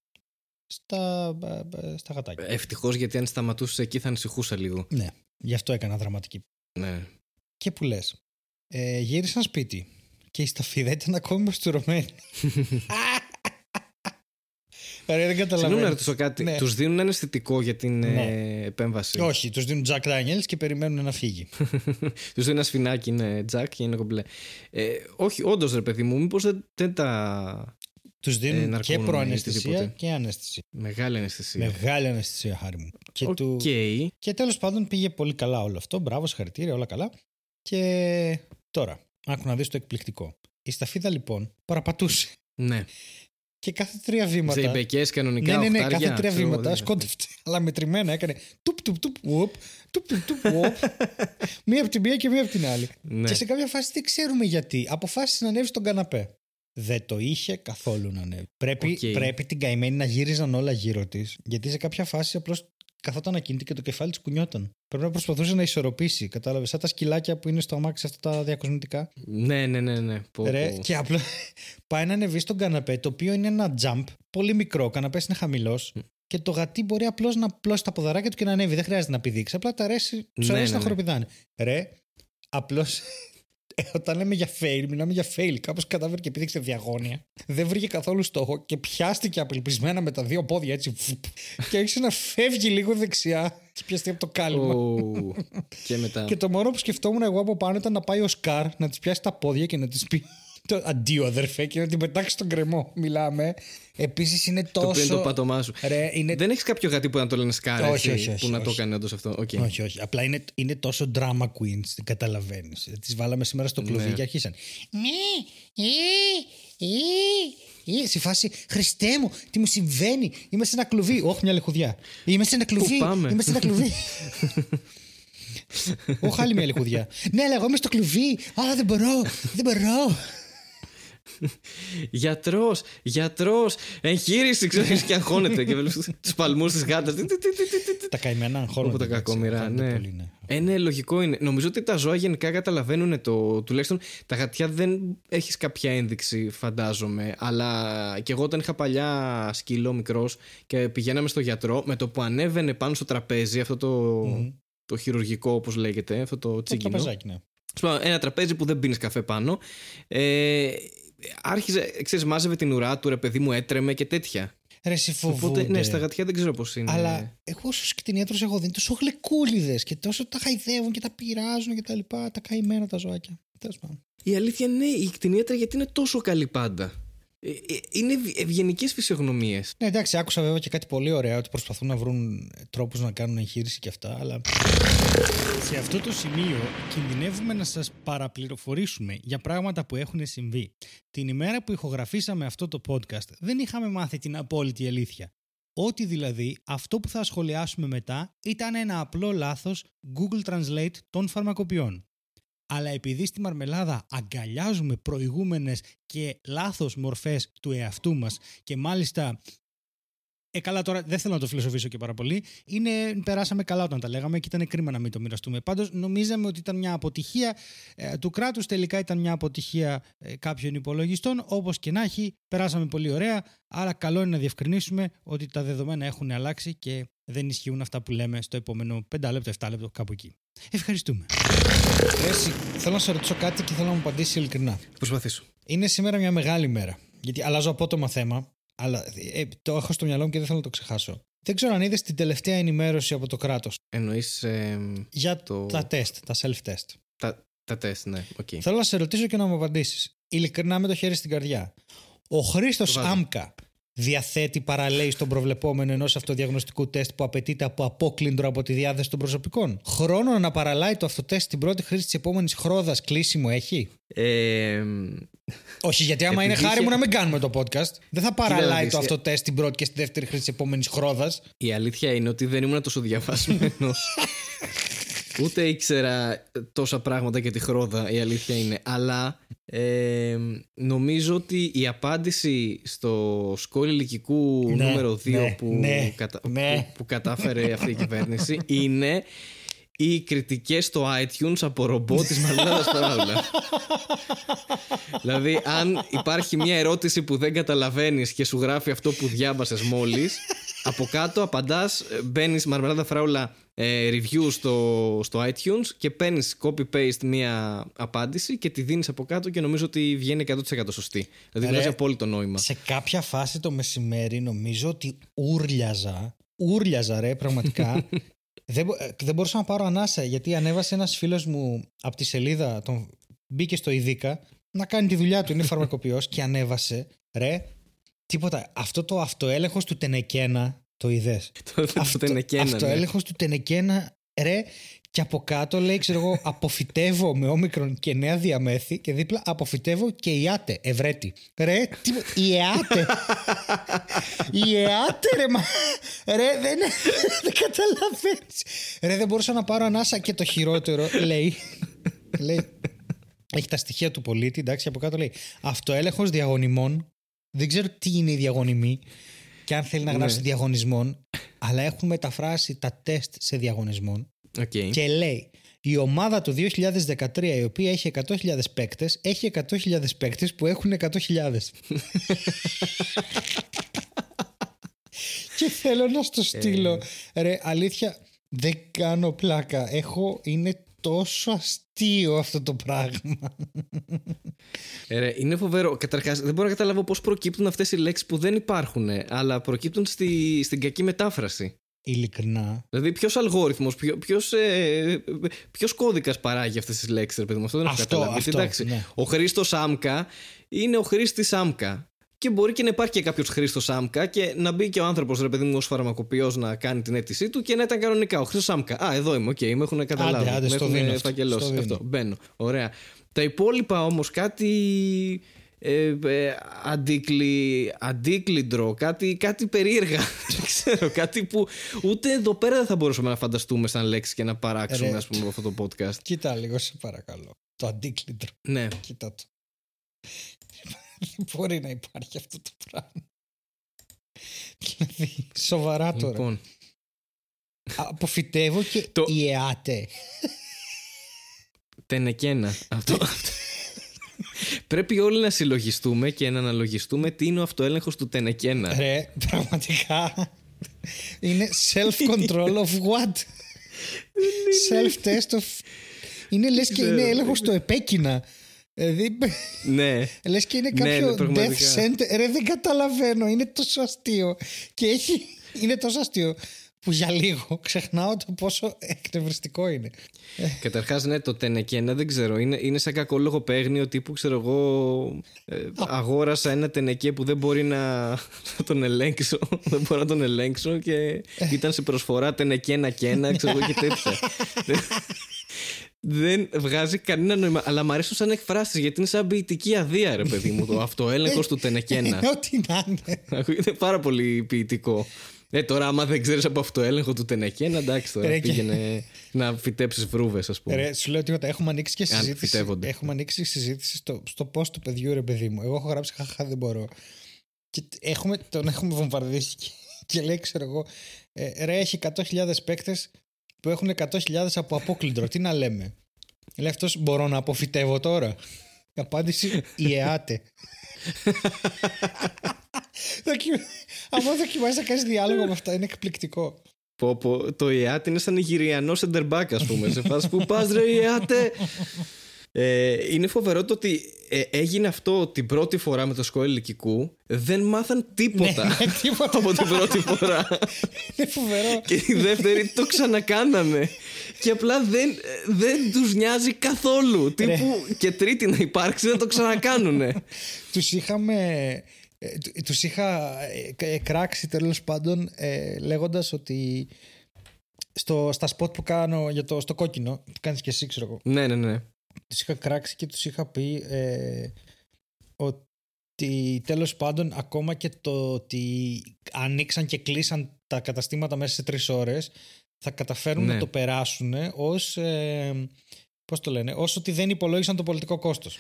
στα, ε, ε, στα γατάκια. Ευτυχώς γιατί αν σταματούσες εκεί θα ανησυχούσα λίγο. Ναι, γι' αυτό έκανα δραματική. Ναι. Και που λες, ε, γύρισαν σπίτι και η σταφίδα ήταν ακόμη μαστουρωμένη. Ωραία, δεν Συγγνώμη να καταλαβαίνω. ρωτήσω κάτι. Ναι. Τους δίνουν αναισθητικό για την Ναι. ε, επέμβαση; Όχι, τους δίνουν Jack Daniels και περιμένουν να φύγει. Τους δίνουν ένα σφινάκι, είναι τζακ και είναι κομπλέ. Ε, όχι, όντως ρε παιδί μου, μήπως δεν, δεν τα. Τους δίνουν και ναρκώνουν ή προαναισθησία οτιδήποτε. και αναισθησία. Μεγάλη αναισθησία. Μεγάλη αναισθησία, Χάρη μου. Και, Οκ. του... και τέλος πάντων πήγε πολύ καλά όλο αυτό. Μπράβο, συγχαρητήρια, όλα καλά. Και τώρα, άκου να δεις το εκπληκτικό. Η σταφίδα λοιπόν παραπατούσε. Ναι. Και κάθε τρία βήματα. Ζεϊμπεκιά κανονικά. Ναι, ναι, ναι, οχτάρια, κάθε τρία ξέρω, βήματα δεν- σκόνταφτε. Αλλά μετρημένα έκανε τουπ, τουπ, τουπ, ουπ, τουπ, τουπ, τουπ, ουπ. Μία από τη μία και μία από την άλλη. Ναι. Και σε κάποια φάση δεν ξέρουμε γιατί. Αποφάσισε να ανέβει στον καναπέ. Δεν το είχε καθόλου να ανέβει. Πρέπει, Οκ. πρέπει την καημένη να γύριζαν όλα γύρω της. Γιατί σε κάποια φάση απλώς καθόταν ακίνητη και το κεφάλι της κουνιόταν. Πρέπει να προσπαθούσε να ισορροπήσει. Κατάλαβες. Σαν τα σκυλάκια που είναι στο αμάξι αυτά τα διακοσμητικά. Ναι, ναι, ναι. ναι. Πω, Ρε, πω. και απλά πάει να ανεβεί στον καναπέ, το οποίο είναι ένα jump, πολύ μικρό. Ο καναπές είναι χαμηλός. Και το γατί μπορεί απλώς να πλώσει τα ποδαράκια του και να ανέβει. Δεν χρειάζεται να πηδήξει. Απλά τα αρέσει, τους Ναι, αρέσει ναι, να ναι. χοροπηδάνε. Ρε, απλώς. Όταν λέμε για fail, μιλάμε για fail. Κάπως κατάφερε και πήδηξε διαγώνια. Δεν βρήκε καθόλου στόχο και πιάστηκε απελπισμένα με τα δύο πόδια έτσι. φουπ, και άρχισε να φεύγει λίγο δεξιά. Και πιαστεί από το κάλυμα. Ου, και μετά. Και το μόνο που σκεφτόμουν εγώ από πάνω ήταν να πάει ο Σκάρ να της πιάσει τα πόδια και να της πει το αντίο αδερφέ και να την πετάξεις στον κρεμό. Μιλάμε. Επίσης είναι τόσο. Το οποίο είναι το πάτωμά σου. Ρε, είναι... Δεν έχεις κάποιο γατί που να το λένε σκάρα Όχι, έτσι, όχι, όχι, που να όχι. το έκανε όντως αυτό. Okay. Όχι, όχι. Απλά είναι, είναι τόσο drama queens, δεν καταλαβαίνεις. Τις βάλαμε σήμερα στο κλουβί Ναι. και αρχίσαν. Ναι, ε, ε, ε. Σε φάση, Χριστέ μου, τι μου συμβαίνει; Είμαι σε ένα κλουβί. Όχι, μια λεχουδιά. Είμαι σε ένα κλουβί. πάμε; Είμαι σε ένα κλουβί. Όχι, άλλη μια λεχουδιά. Ναι, αλλά εγώ είμαι στο κλουβί. Α, δεν μπορώ. Δεν μπορώ. Γιατρός, γιατρός, εγχείρηση, ξέρεις και αγχώνεται. και βλέπεις τους παλμούς της γάτας. Τα καημένα αγχώνονται. Όπω τα εντάξει, κακόμοιρα, φαίνεται ναι. πολύ, ναι. Ε, ναι, λογικό είναι. Νομίζω ότι τα ζώα γενικά καταλαβαίνουν το. Τουλάχιστον τα γατιά δεν έχεις κάποια ένδειξη, φαντάζομαι. Αλλά και εγώ όταν είχα παλιά σκύλο μικρός και πηγαίναμε στο γιατρό, με το που ανέβαινε πάνω στο τραπέζι, αυτό το, το χειρουργικό, όπως λέγεται, αυτό το Το τσίγκινο. τραπεζάκι, ναι. Ας πούμε, ένα τραπέζι που δεν πίνεις καφέ πάνω. Ε, άρχιζε, ξέρεις, μάζευε την ουρά του, ρε παιδί μου, έτρεμε και τέτοια. Ρε, εσύ Οπότε, φοβούνται. ναι, στα γατιά δεν ξέρω πώς είναι. Αλλά εγώ όσο κτηνίατρος έχω δει είναι τόσο γλυκούλιδες και τόσο τα χαϊδεύουν και τα πειράζουν και τα λοιπά. Τα καημένα τα ζωάκια. Τέλος πάντων. Η αλήθεια είναι, η κτηνίατρα γιατί είναι τόσο καλή πάντα; Ε, ε, είναι ευγενικές φυσιογνωμίες. Ναι, εντάξει, άκουσα βέβαια και κάτι πολύ ωραίο ότι προσπαθούν να βρουν τρόπους να κάνουν εγχείρηση και αυτά, αλλά. Σε αυτό το σημείο κινδυνεύουμε να σας παραπληροφορήσουμε για πράγματα που έχουν συμβεί. Την ημέρα που ηχογραφήσαμε αυτό το podcast δεν είχαμε μάθει την απόλυτη αλήθεια. Ότι δηλαδή αυτό που θα σχολιάσουμε μετά ήταν ένα απλό λάθος Google Translate των φαρμακοποιών. Αλλά επειδή στη Μαρμελάδα αγκαλιάζουμε προηγούμενες και λάθος μορφές του εαυτού μας και μάλιστα ε, καλά, τώρα δεν θέλω να το φιλοσοφήσω και πάρα πολύ. Είναι, περάσαμε καλά όταν τα λέγαμε και ήταν κρίμα να μην το μοιραστούμε. Πάντως, νομίζαμε ότι ήταν μια αποτυχία ε, του κράτους. Τελικά ήταν μια αποτυχία ε, κάποιων υπολογιστών. Όπως και να έχει, περάσαμε πολύ ωραία. Άρα, καλό είναι να διευκρινίσουμε ότι τα δεδομένα έχουν αλλάξει και δεν ισχύουν αυτά που λέμε στο επόμενο 5 λεπτό, 7 λεπτό, κάπου εκεί. Ευχαριστούμε. Ρέση, θέλω να σε ρωτήσω κάτι και θέλω να μου απαντήσει ειλικρινά. Προσπαθήσω. Είναι σήμερα μια μεγάλη μέρα. Γιατί αλλάζω απότομα θέμα, αλλά ε, το έχω στο μυαλό μου και δεν θέλω να το ξεχάσω. Δεν ξέρω αν είδες την τελευταία ενημέρωση από το κράτος Εννοείς για Το- τα τεστ, τα self-test. τα, τα τεστ, ναι. οκ. Θέλω να σε ρωτήσω και να μου απαντήσεις. Ειλικρινά με το χέρι στην καρδιά. Ο Χρήστος Το βάζω. Άμκα διαθέτει παραλέει στον προβλεπόμενο ενός αυτοδιαγνωστικού τεστ που απαιτείται από απόκλυντρο από τη διάθεση των προσωπικών. Χρόνο να παραλάει το αυτοτεστ στην πρώτη χρήση της επόμενης χρόδα κλείσιμο έχει; Ε, Όχι, γιατί άμα Επειδή είναι χάρη είχε- μου να μην κάνουμε το podcast, δεν θα να παραλάει δεις, το ε- αυτοτεστ στην πρώτη και στη δεύτερη χρήση της επόμενης χρόδα. η αλήθεια είναι ότι δεν ήμουν τόσο διαβασμένο. Ούτε ήξερα τόσα πράγματα για τη χρόδα, η αλήθεια είναι. Αλλά ε, νομίζω ότι η απάντηση στο σκόρ ηλικικού Ναι, νούμερο 2 ναι, που, ναι, κατα- ναι. που, που κατάφερε αυτή η κυβέρνηση είναι οι κριτικές στο iTunes από ρομπό της Μαριλάδας Φράουλα. δηλαδή, αν υπάρχει μια ερώτηση που δεν καταλαβαίνεις και σου γράφει αυτό που διάβασες μόλις, από κάτω απαντάς, μπαίνεις Μαρμελάδα Φράουλα ε, review στο, στο iTunes και παίρνεις copy-paste μια απάντηση και τη δίνεις από κάτω και νομίζω ότι βγαίνει 100% σωστή. Δηλαδή Ρε, βγάζει απόλυτο νόημα. Σε κάποια φάση το μεσημέρι νομίζω ότι ούρλιαζα. Ούρλιαζα, ρε, πραγματικά. δεν, μπο- ε, δεν μπορούσα να πάρω ανάσα γιατί ανέβασε ένας φίλος μου από τη σελίδα, τον, μπήκε στο Ειδίκα να κάνει τη δουλειά του, είναι φαρμακοποιός και ανέβασε, ρε, τίποτα. Αυτό το αυτοέλεγχος του Τενεκένα, το είδες; Αυτό είναι και ένα. ναι. αυτοέλεγχος του Τενεκένα, ρε, και από κάτω λέει, ξέρω εγώ, αποφυτεύω με όμικρον και νέα διαμέθη και δίπλα αποφυτεύω και η ΆΤΕ, ευρέτη. Ρε, τι, η ΕΑΤΕ. η ΕΑΤΕ, ρε, μα, ρε, δεν, δεν καταλαβαίνεις. Ρε, δεν μπορούσα να πάρω ανάσα και το χειρότερο, λέει, λέει, έχει τα στοιχεία του πολίτη, εντάξει, από κάτω λέει, αυτοέλεγχος διαγωνιμών, δεν ξέρω τι είναι η διαγωνιμή και αν θέλει να Ναι. γράψει διαγωνισμών, αλλά έχουν μεταφράσει τα τεστ σε διαγωνισμών Οκ. και λέει η ομάδα του 2013 η οποία έχει 100.000 παίκτες έχει 100.000 παίκτες που έχουν 100.000 και θέλω να στο στείλω ρε αλήθεια δεν κάνω πλάκα έχω είναι τόσο αστείο αυτό το πράγμα Ε, ρε, είναι φοβερό. Καταρχάς, δεν μπορώ να καταλάβω πώς προκύπτουν αυτές οι λέξεις που δεν υπάρχουν, αλλά προκύπτουν στη, στην κακή μετάφραση. Ειλικρινά. Δηλαδή, ποιος αλγόριθμος, ποιο ε, ποιος κώδικας παράγει αυτές τις λέξεις, παιδί μου; Αυτό δεν έχω Αυτό, καταλάβει. αυτό, εντάξει, ναι. ο Χρήστος Άμκα είναι ο χρήστης ΑΜΚΑ. Και μπορεί και να υπάρχει και κάποιος Χρήστος ΑΜΚΑ και να μπει και ο άνθρωπος, ρε παιδί μου, ως φαρμακοποιός να κάνει την αίτησή του και να ήταν κανονικά. Ο Χρήστος ΑΜΚΑ. Α, εδώ είμαι, οκ, με έχουν καταλάβει. Άντε, άντε, με στο έχουν δίνω αυτό, φακελώσει. στο δίνω. Αυτό, μπαίνω. Ωραία. Τα υπόλοιπα όμως κάτι. Ε, ε, αντίκλι, αντίκλιντρο, κάτι, κάτι περίεργα. Δεν ξέρω, κάτι που ούτε εδώ πέρα δεν θα μπορούσαμε να φανταστούμε σαν λέξη και να παράξουμε, Ρε. ας πούμε, αυτό το podcast. Κοίτα λίγο, σε παρακαλώ. Το αντίκλητρο. Ναι. Κοίτα το. Δεν μπορεί να υπάρχει αυτό το πράγμα. Δηλαδή, σοβαρά τώρα. Λοιπόν, Αποφυτεύω και Το- η ΕΑΤΕ. τενεκένα. Αυτό. Πρέπει όλοι να συλλογιστούμε και να αναλογιστούμε τι είναι ο αυτοέλεγχος του τενεκένα. Ρε, πραγματικά. Είναι self-control of what? Self-test of... Είναι λες και Ξέρω, είναι δεν έλεγχος στο επέκεινα. Δηλαδή, ναι. λες και είναι Ναι, ναι, κάποιο death πραγματικά. center. Ρε, δεν καταλαβαίνω. Είναι τόσο αστείο. Και έχει... Είναι τόσο αστείο που για λίγο ξεχνάω το πόσο εκνευριστικό είναι. Καταρχάς, ναι, το τενεκένα δεν ξέρω. Είναι, είναι σαν κακόλογο παίγνιο τύπου, ξέρω εγώ. ε, αγόρασα ένα τενεκέ που δεν μπορεί να, να τον ελέγξω. δεν μπορώ να τον ελέγξω και ήταν σε προσφορά τενεκένα και ένα, ξέρω εγώ και τέτοια. Δεν- δεν βγάζει κανένα νόημα. Αλλά μου αρέσουν σαν εκφράσεις γιατί είναι σαν ποιητική αδεία, ρε παιδί μου. Το αυτοέλεγχος του τενεκένα. Είναι ό,τι να είναι. Ακούγεται πάρα πολύ ποιητικό. Ε, τώρα, άμα δεν ξέρεις από αυτοέλεγχο του τενεκένα, εντάξει τώρα. Ρε, και- πήγαινε να φυτέψεις βρούβες, ας πούμε. Ρε, σου λέω τίποτα. Έχουμε ανοίξει και Αν συζήτηση. φυτεύονται. Έχουμε ανοίξει συζήτηση στο, στο post του παιδιού, ρε παιδί μου. Εγώ έχω γράψει χαχά, δεν μπορώ. Και τ- έχουμε, τον έχουμε βομβαρδίσει και, και λέει, ξέρω εγώ, ε, ρε, έχει 100.000 παίκτες που έχουν 100.000 από απόκλυντρο. Τι να λέμε; Λέει αυτός, μπορώ να αποφυτεύω τώρα. Η απάντηση, η ΕΑΤΕ. Δοκι- Αν δοκιμάζεις να κάνεις διάλογο με αυτά, είναι εκπληκτικό. Πω, πω, το ΙΑΤ είναι σαν Ιγυριανό σεντερμπάκ, ας πούμε. σε φάση που πας, ρε ΙΑΤΕ. Ε, είναι φοβερό το ότι ε, έγινε αυτό την πρώτη φορά με το σχόλιο ηλικικού. Δεν μάθαν τίποτα Ναι, ναι, τίποτα. από την πρώτη φορά. Είναι φοβερό. και η δεύτερη το ξανακάνανε. Και απλά δεν, δεν τους νοιάζει καθόλου. Τύπου και τρίτη να υπάρξει να το ξανακάνουνε. τους είχαμε ε, του- τους είχα ε, ε, κράξει τέλος πάντων ε, λέγοντας ότι στο, στα σποτ που κάνω για το, στο κόκκινο που κάνεις και εσύ ξέρω εγώ ναι, ναι, ναι. Τους είχα κράξει και τους είχα πει ε, ότι τέλος πάντων ακόμα και το ότι ανοίξαν και κλείσαν τα καταστήματα μέσα σε τρεις ώρες θα καταφέρουν Ναι. να το περάσουν ως ε, πώς το λένε ως ότι δεν υπολόγισαν το πολιτικό κόστος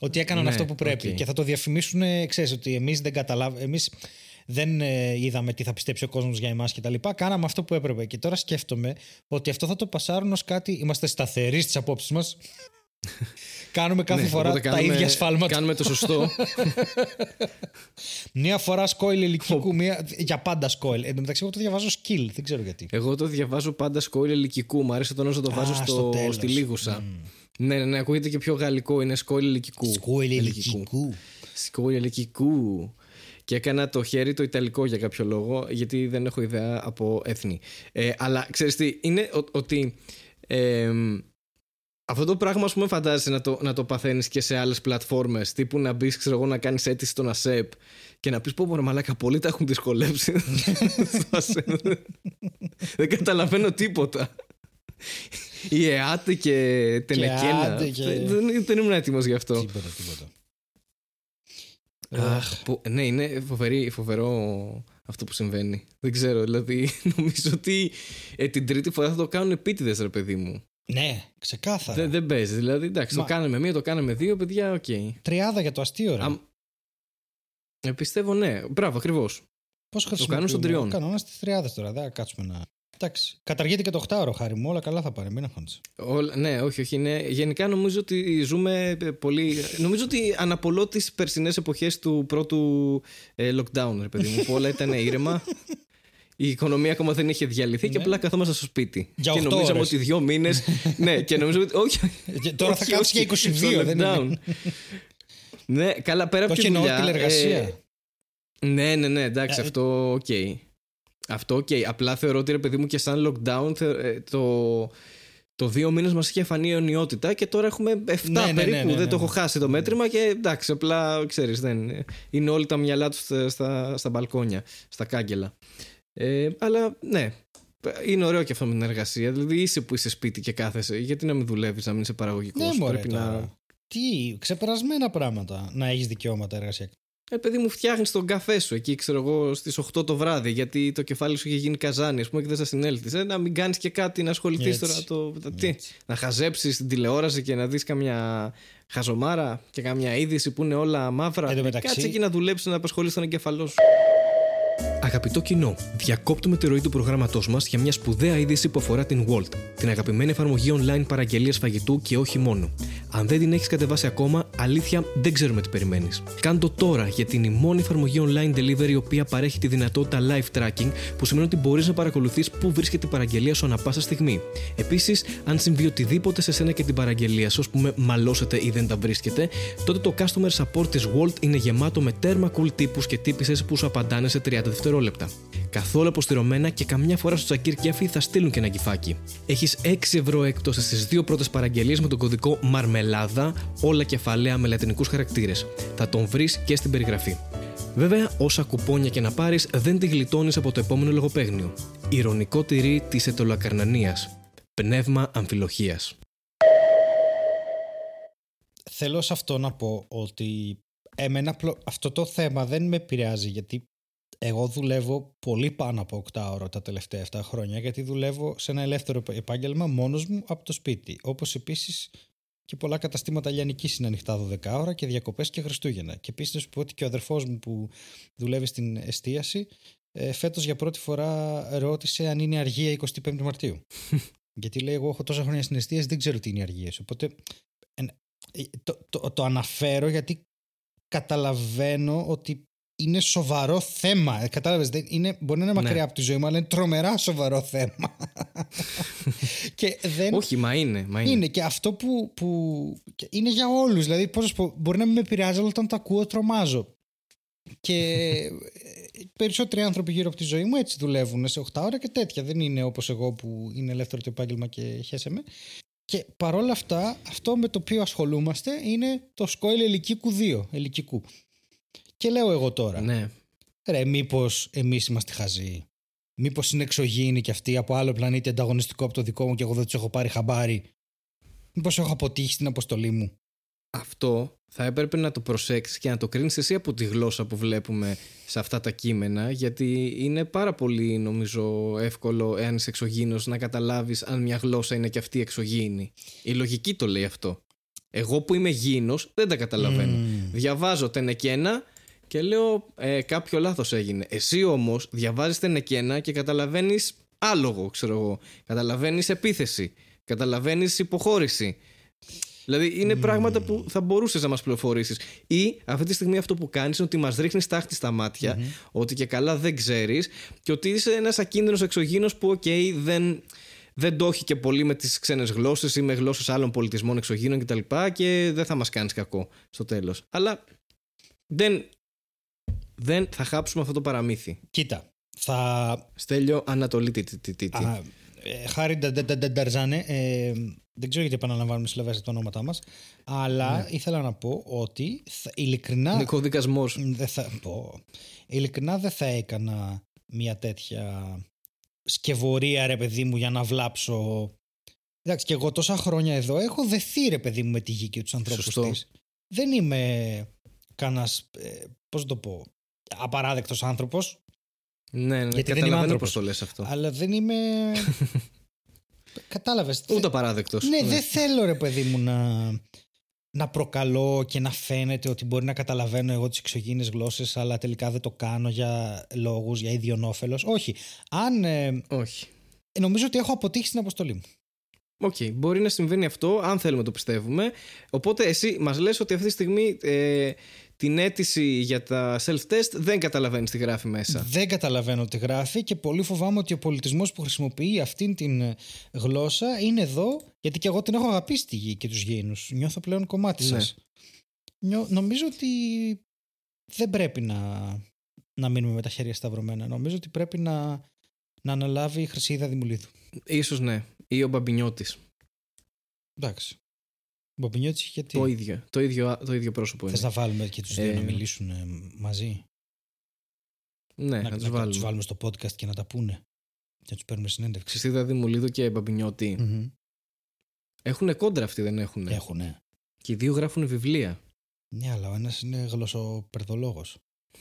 ότι έκαναν Ναι, αυτό που πρέπει οκ. και θα το διαφημίσουν ξέρεις ότι εμείς δεν καταλάβαμε εμείς δεν ε, είδαμε τι θα πιστέψει ο κόσμος για εμάς και τα λοιπά κάναμε αυτό που έπρεπε και τώρα σκέφτομαι ότι αυτό θα το πασάρουν ως κάτι είμαστε σταθεροί στις απόψεις μας Κάνουμε κάθε Ναι, φορά οπότε τα κάνουμε- ίδια σφάλματα. Κάνουμε το σωστό. Μία φορά σκόιλ ηλικικού, μία... για πάντα σκόιλ. Εν τω μεταξύ, εγώ το διαβάζω skill, δεν ξέρω γιατί. Εγώ το διαβάζω πάντα σχόλια ηλικικού. Μου αρέσει το να το βάζω Α, στο, στο τέλος. στη λίγουσα. Ναι, ναι, ναι, ακούγεται και πιο γαλλικό. Είναι σχόλια ηλικικού. Σκόιλ ηλικικού. Σχόλια ηλικικού. Και έκανα το χέρι το ιταλικό για κάποιο λόγο, γιατί δεν έχω ιδέα από έθνη. Ε, αλλά ξέρεις τι, είναι ο- ότι ε, αυτό το πράγμα, ας πούμε, φαντάζεσαι να το, να το παθαίνεις και σε άλλες πλατφόρμες, τύπου να μπεις, ξέρω εγώ, να κάνεις αίτηση στον ΑΣΕΠ και να πεις πω πω ρε μαλάκα, πολλοί τα έχουν δυσκολέψει. στο ΑΣΕΠ. δεν καταλαβαίνω τίποτα. Η ΕΑΤ και τενεκένα. άντε και- Δεν, δεν ήμουν έτοιμος γι' αυτό. Τίποτα, τίποτα. Αχ, που- ναι, είναι φοβερή, φοβερό αυτό που συμβαίνει. Δεν ξέρω, δηλαδή νομίζω ότι ε, την τρίτη φορά θα το κάνουν επίτηδες ρε παιδί μου. Ναι, ξεκάθαρα. Δεν, δεν παίζει, δηλαδή εντάξει, Μα- το κάναμε μία, το κάναμε δύο, παιδιά, οκ. Τριάδα για το αστείο, ρε. Αμ- Ε, πιστεύω ναι, μπράβο, ακριβώς. Πώς, κανόνας των τριών. Κανόνα στις τριάδες τώρα. Δεν θα κάτσουμε να. Εντάξει. Καταργείται και το 8ωρο, Χάρη μου. Όλα καλά θα πάνε. Μην αγχώνεσαι. Ναι, όχι, όχι. Ναι. Γενικά νομίζω ότι ζούμε ε, πολύ. Νομίζω ότι αναπολώ τις περσινές εποχές του πρώτου ε, lockdown, ρε παιδί μου, που όλα ήταν ήρεμα. Η οικονομία ακόμα δεν είχε διαλυθεί και Ναι. απλά καθόμαστε στο σπίτι. Για και οκτώ νομίζαμε ώρες. ότι δύο μήνες. ναι, και νομίζω ότι. Όχι. Και τώρα θα όχι, κάτσεις όχι, για 22, στο δεν lockdown. είναι. ναι, καλά, πέρα από Όχι τη εννοώ δουλειά. τηλεργασία. ε, ναι, ναι, ναι, εντάξει, Ε, αυτό οκ. Αυτό και απλά θεωρώ ότι ρε παιδί μου και σαν lockdown ε, το, το δύο μήνες μας είχε φανεί αιωνιότητα και τώρα έχουμε 7 ναι, ναι, περίπου. Ναι, δεν το έχω χάσει το μέτρημα και εντάξει, απλά ξέρεις, δεν είναι όλοι τα μυαλά τους στα, στα, στα μπαλκόνια, στα κάγκελα. Ε, αλλά ναι, είναι ωραίο και αυτό με την εργασία. Δηλαδή είσαι που είσαι σπίτι και κάθεσαι. Γιατί να μην δουλεύεις, να μην είσαι παραγωγικός; Ναι, πρέπει να. Τι, ξεπερασμένα πράγματα να έχεις δικαιώματα εργασιακά. Ε, παιδί μου, φτιάχνεις τον καφέ σου εκεί, ξέρω εγώ, στις 8 το βράδυ, γιατί το κεφάλι σου είχε γίνει καζάνι, ας πούμε, και δεν θα συνέλθεις. Ε, να μην κάνεις και κάτι, να ασχοληθείς τώρα. Το, τι, να χαζέψεις την τηλεόραση και να δεις καμιά χαζομάρα και καμιά είδηση που είναι όλα μαύρα. Ε, μεταξύ... Κάτσε εκεί να δουλέψεις να απασχολείς τον εγκεφαλό σου. Αγαπητό κοινό, διακόπτουμε τη ροή του προγράμματός μας για μια σπουδαία είδηση που αφορά την Walt, την αγαπημένη εφαρμογή online παραγγελίας φαγητού και όχι μόνο. Αν δεν την έχεις κατεβάσει ακόμα, αλήθεια δεν ξέρουμε τι περιμένεις. Κάντο τώρα γιατί είναι η μόνη εφαρμογή online delivery η οποία παρέχει τη δυνατότητα live tracking, που σημαίνει ότι μπορείς να παρακολουθείς πού βρίσκεται η παραγγελία σου ανα πάσα στιγμή. Επίσης, αν συμβεί οτιδήποτε σε σένα και την παραγγελία σου, ας πούμε μαλώσετε ή δεν τα βρίσκεται, τότε το customer support της Walt είναι γεμάτο με τέρμα cool τύπους και τύπησες που σου απαντάνε σε 30 δευτερόλεπτα. Καθόλου αποστηρωμένα και καμιά φορά στο τσακίρ κέφι θα στείλουν και ένα κυφάκι. Έχεις 6 ευρώ έκπτωση στις δύο πρώτες παραγγελίες με τον κωδικό Μαρμελάδα, όλα κεφαλαία με λατινικούς χαρακτήρες. Θα τον βρεις και στην περιγραφή. Βέβαια, όσα κουπόνια και να πάρεις, δεν τη γλιτώνεις από το επόμενο λογοπαίγνιο. Ηρωνικό τυρί της ετολακαρνανίας. Πνεύμα αμφιλοχίας. Θέλω σε αυτό να πω ότι εμένα αυτό το θέμα δεν με επηρεάζει γιατί εγώ δουλεύω πολύ πάνω από 8 ώρα τα τελευταία 7 χρόνια γιατί δουλεύω σε ένα ελεύθερο επάγγελμα μόνος μου από το σπίτι. Όπως επίσης και πολλά καταστήματα λιανικής είναι ανοιχτά 12 ώρα και διακοπές και Χριστούγεννα. Και επίσης να σου πω ότι και ο αδερφός μου που δουλεύει στην εστίαση ε, φέτος για πρώτη φορά ρώτησε αν είναι αργία 25 Μαρτίου. γιατί λέει εγώ έχω τόσα χρόνια στην εστίαση δεν ξέρω τι είναι αργίες. Οπότε ε, το, το, το αναφέρω γιατί καταλαβαίνω ότι είναι σοβαρό θέμα. Ε, κατάλαβες, δεν είναι, μπορεί να είναι μακριά ναι. από τη ζωή μου, αλλά είναι τρομερά σοβαρό θέμα. και δεν... Όχι, μα είναι, μα είναι. Είναι και αυτό που, που είναι για όλους. Δηλαδή, πώς πω, μπορεί να μην με επηρεάζει, αλλά όταν το ακούω τρομάζω. Και ε, περισσότεροι άνθρωποι γύρω από τη ζωή μου έτσι δουλεύουν σε 8 ώρα και τέτοια. Δεν είναι όπως εγώ που είναι ελεύθερο το επάγγελμα και χέσαι Και παρόλα αυτά, αυτό με το οποίο ασχολούμαστε είναι το σκόιλ ελικίκου 2, ελικικού. Και λέω εγώ τώρα. Ναι. Ρε, μήπως εμείς είμαστε χαζοί; Μήπως είναι εξωγήινοι κι αυτοί από άλλο πλανήτη ανταγωνιστικό από το δικό μου και εγώ δεν τους έχω πάρει χαμπάρι; Μήπως έχω αποτύχει στην αποστολή μου; Αυτό θα έπρεπε να το προσέξεις και να το κρίνεις εσύ από τη γλώσσα που βλέπουμε σε αυτά τα κείμενα, γιατί είναι πάρα πολύ νομίζω εύκολο, εάν είσαι εξωγήινος, να καταλάβεις αν μια γλώσσα είναι και αυτή εξωγήινη. Η λογική το λέει αυτό. Εγώ που είμαι γήινος δεν τα καταλαβαίνω. Mm. Διαβάζω τενεκένα και λέω ε, κάποιο λάθος έγινε. Εσύ όμως διαβάζεις την εκένα και καταλαβαίνεις άλογο, ξέρω εγώ. Καταλαβαίνεις επίθεση. Καταλαβαίνεις υποχώρηση. Δηλαδή είναι πράγματα που θα μπορούσες να μας πληροφορήσεις. Ή αυτή τη στιγμή αυτό που κάνεις είναι ότι μας ρίχνεις στάχτη στα μάτια ότι και καλά δεν ξέρεις και ότι είσαι ένας ακίνδυνος εξωγήινο που, οκ, δεν, δεν το έχει και πολύ με τις ξένες γλώσσες ή με γλώσσες άλλων πολιτισμών εξωγήινων κτλ. Και, και δεν θα μας κάνεις κακό στο τέλος. Αλλά δεν δεν θα χάψουμε αυτό το παραμύθι. Κοίτα, θα... Στέλιο Ανατολή τι, τι, τι, ε, Χάρη Νταρζάνε, ε, δεν ξέρω γιατί επαναλαμβάνουμε συλλαβές τα ονόματά μας, αλλά ναι. ήθελα να πω ότι θα, ειλικρινά... Είναι κωδικασμός. Δεν θα, πω, ειλικρινά δεν θα έκανα μια τέτοια σκευωρία ρε παιδί μου για να βλάψω... Εντάξει και εγώ τόσα χρόνια εδώ έχω δεθεί ρε παιδί μου με τη γη και τους ανθρώπους της. Δεν είμαι κανένας, ε, πώς το πω, απαράδεκτος άνθρωπος. Ναι, ναι, γιατί δεν είμαι άνθρωπος. το λες αυτό. Αλλά δεν είμαι... Κατάλαβες. Ούτε απαράδεκτος. Ναι, ναι, δεν θέλω ρε παιδί μου να, να προκαλώ και να φαίνεται ότι μπορεί να καταλαβαίνω εγώ τις εξωγήινες γλώσσες αλλά τελικά δεν το κάνω για λόγους, για ίδιον όφελος. Όχι. Αν... Ε, Όχι. Νομίζω ότι έχω αποτύχει στην αποστολή μου. Οκ, okay, μπορεί να συμβαίνει αυτό, αν θέλουμε το πιστεύουμε. Οπότε εσύ μας λες ότι αυτή τη στιγμή ε, την αίτηση για τα self-test δεν καταλαβαίνει τι γράφει μέσα. Δεν καταλαβαίνω τι γράφει και πολύ φοβάμαι ότι ο πολιτισμός που χρησιμοποιεί αυτήν την ε, γλώσσα είναι εδώ, γιατί και εγώ την έχω αγαπήσει τη γη και τους γήινους. Νιώθω πλέον κομμάτι ναι. σας. Νομίζω ότι δεν πρέπει να, να μείνουμε με τα χέρια σταυρωμένα. Νομίζω ότι πρέπει να να αναλάβει η Χρυσίδα Δημουλίδου. Ίσως ναι. Ή ο Μπαμπινιώτης. Εντάξει. Ο Μπαμπινιώτης γιατί. Το ίδιο. Το ίδιο, το ίδιο πρόσωπο Θες είναι. να βάλουμε και τους δύο Ε, να μιλήσουν ε, μαζί; Ναι, να, να, τους να βάλουμε. τους βάλουμε στο podcast και να τα πούνε. Και να τους παίρνουμε συνέντευξη. Ξυστίδα Δημουλίδου και Μπαμπινιώτη. Μμμ. Έχουν κόντρα αυτοί, δεν έχουν. Έχουνε. Και οι δύο γράφουν βιβλία. Ναι, αλλά ο ένας είναι γλωσσοπερδολόγος.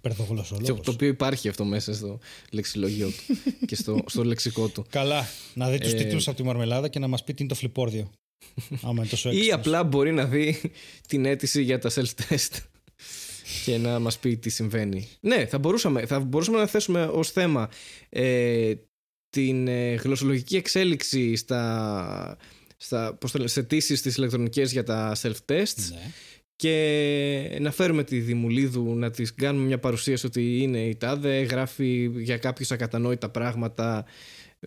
Και Περδογλωσσολόγος. το οποίο υπάρχει αυτό μέσα στο λεξιλογείο του και στο, στο λεξικό του. Καλά. Να δει τους Ε, τίτλους από τη Μαρμελάδα και να μας πει τι είναι το φλιπόρδιο. Άμα είναι τόσο Ή έξυπνος. απλά μπορεί να δει την αίτηση για τα self-test και να μας πει τι συμβαίνει. Ναι, θα μπορούσαμε, θα μπορούσαμε να θέσουμε ως θέμα ε, την ε, γλωσσολογική εξέλιξη στα, στα πώς το λένε, σε αιτήσεις τις ηλεκτρονικές για τα self-tests Ναι. και να φέρουμε τη Δημουλίδου να της κάνουμε μια παρουσίαση ότι είναι η τάδε, γράφει για κάποιους ακατανόητα πράγματα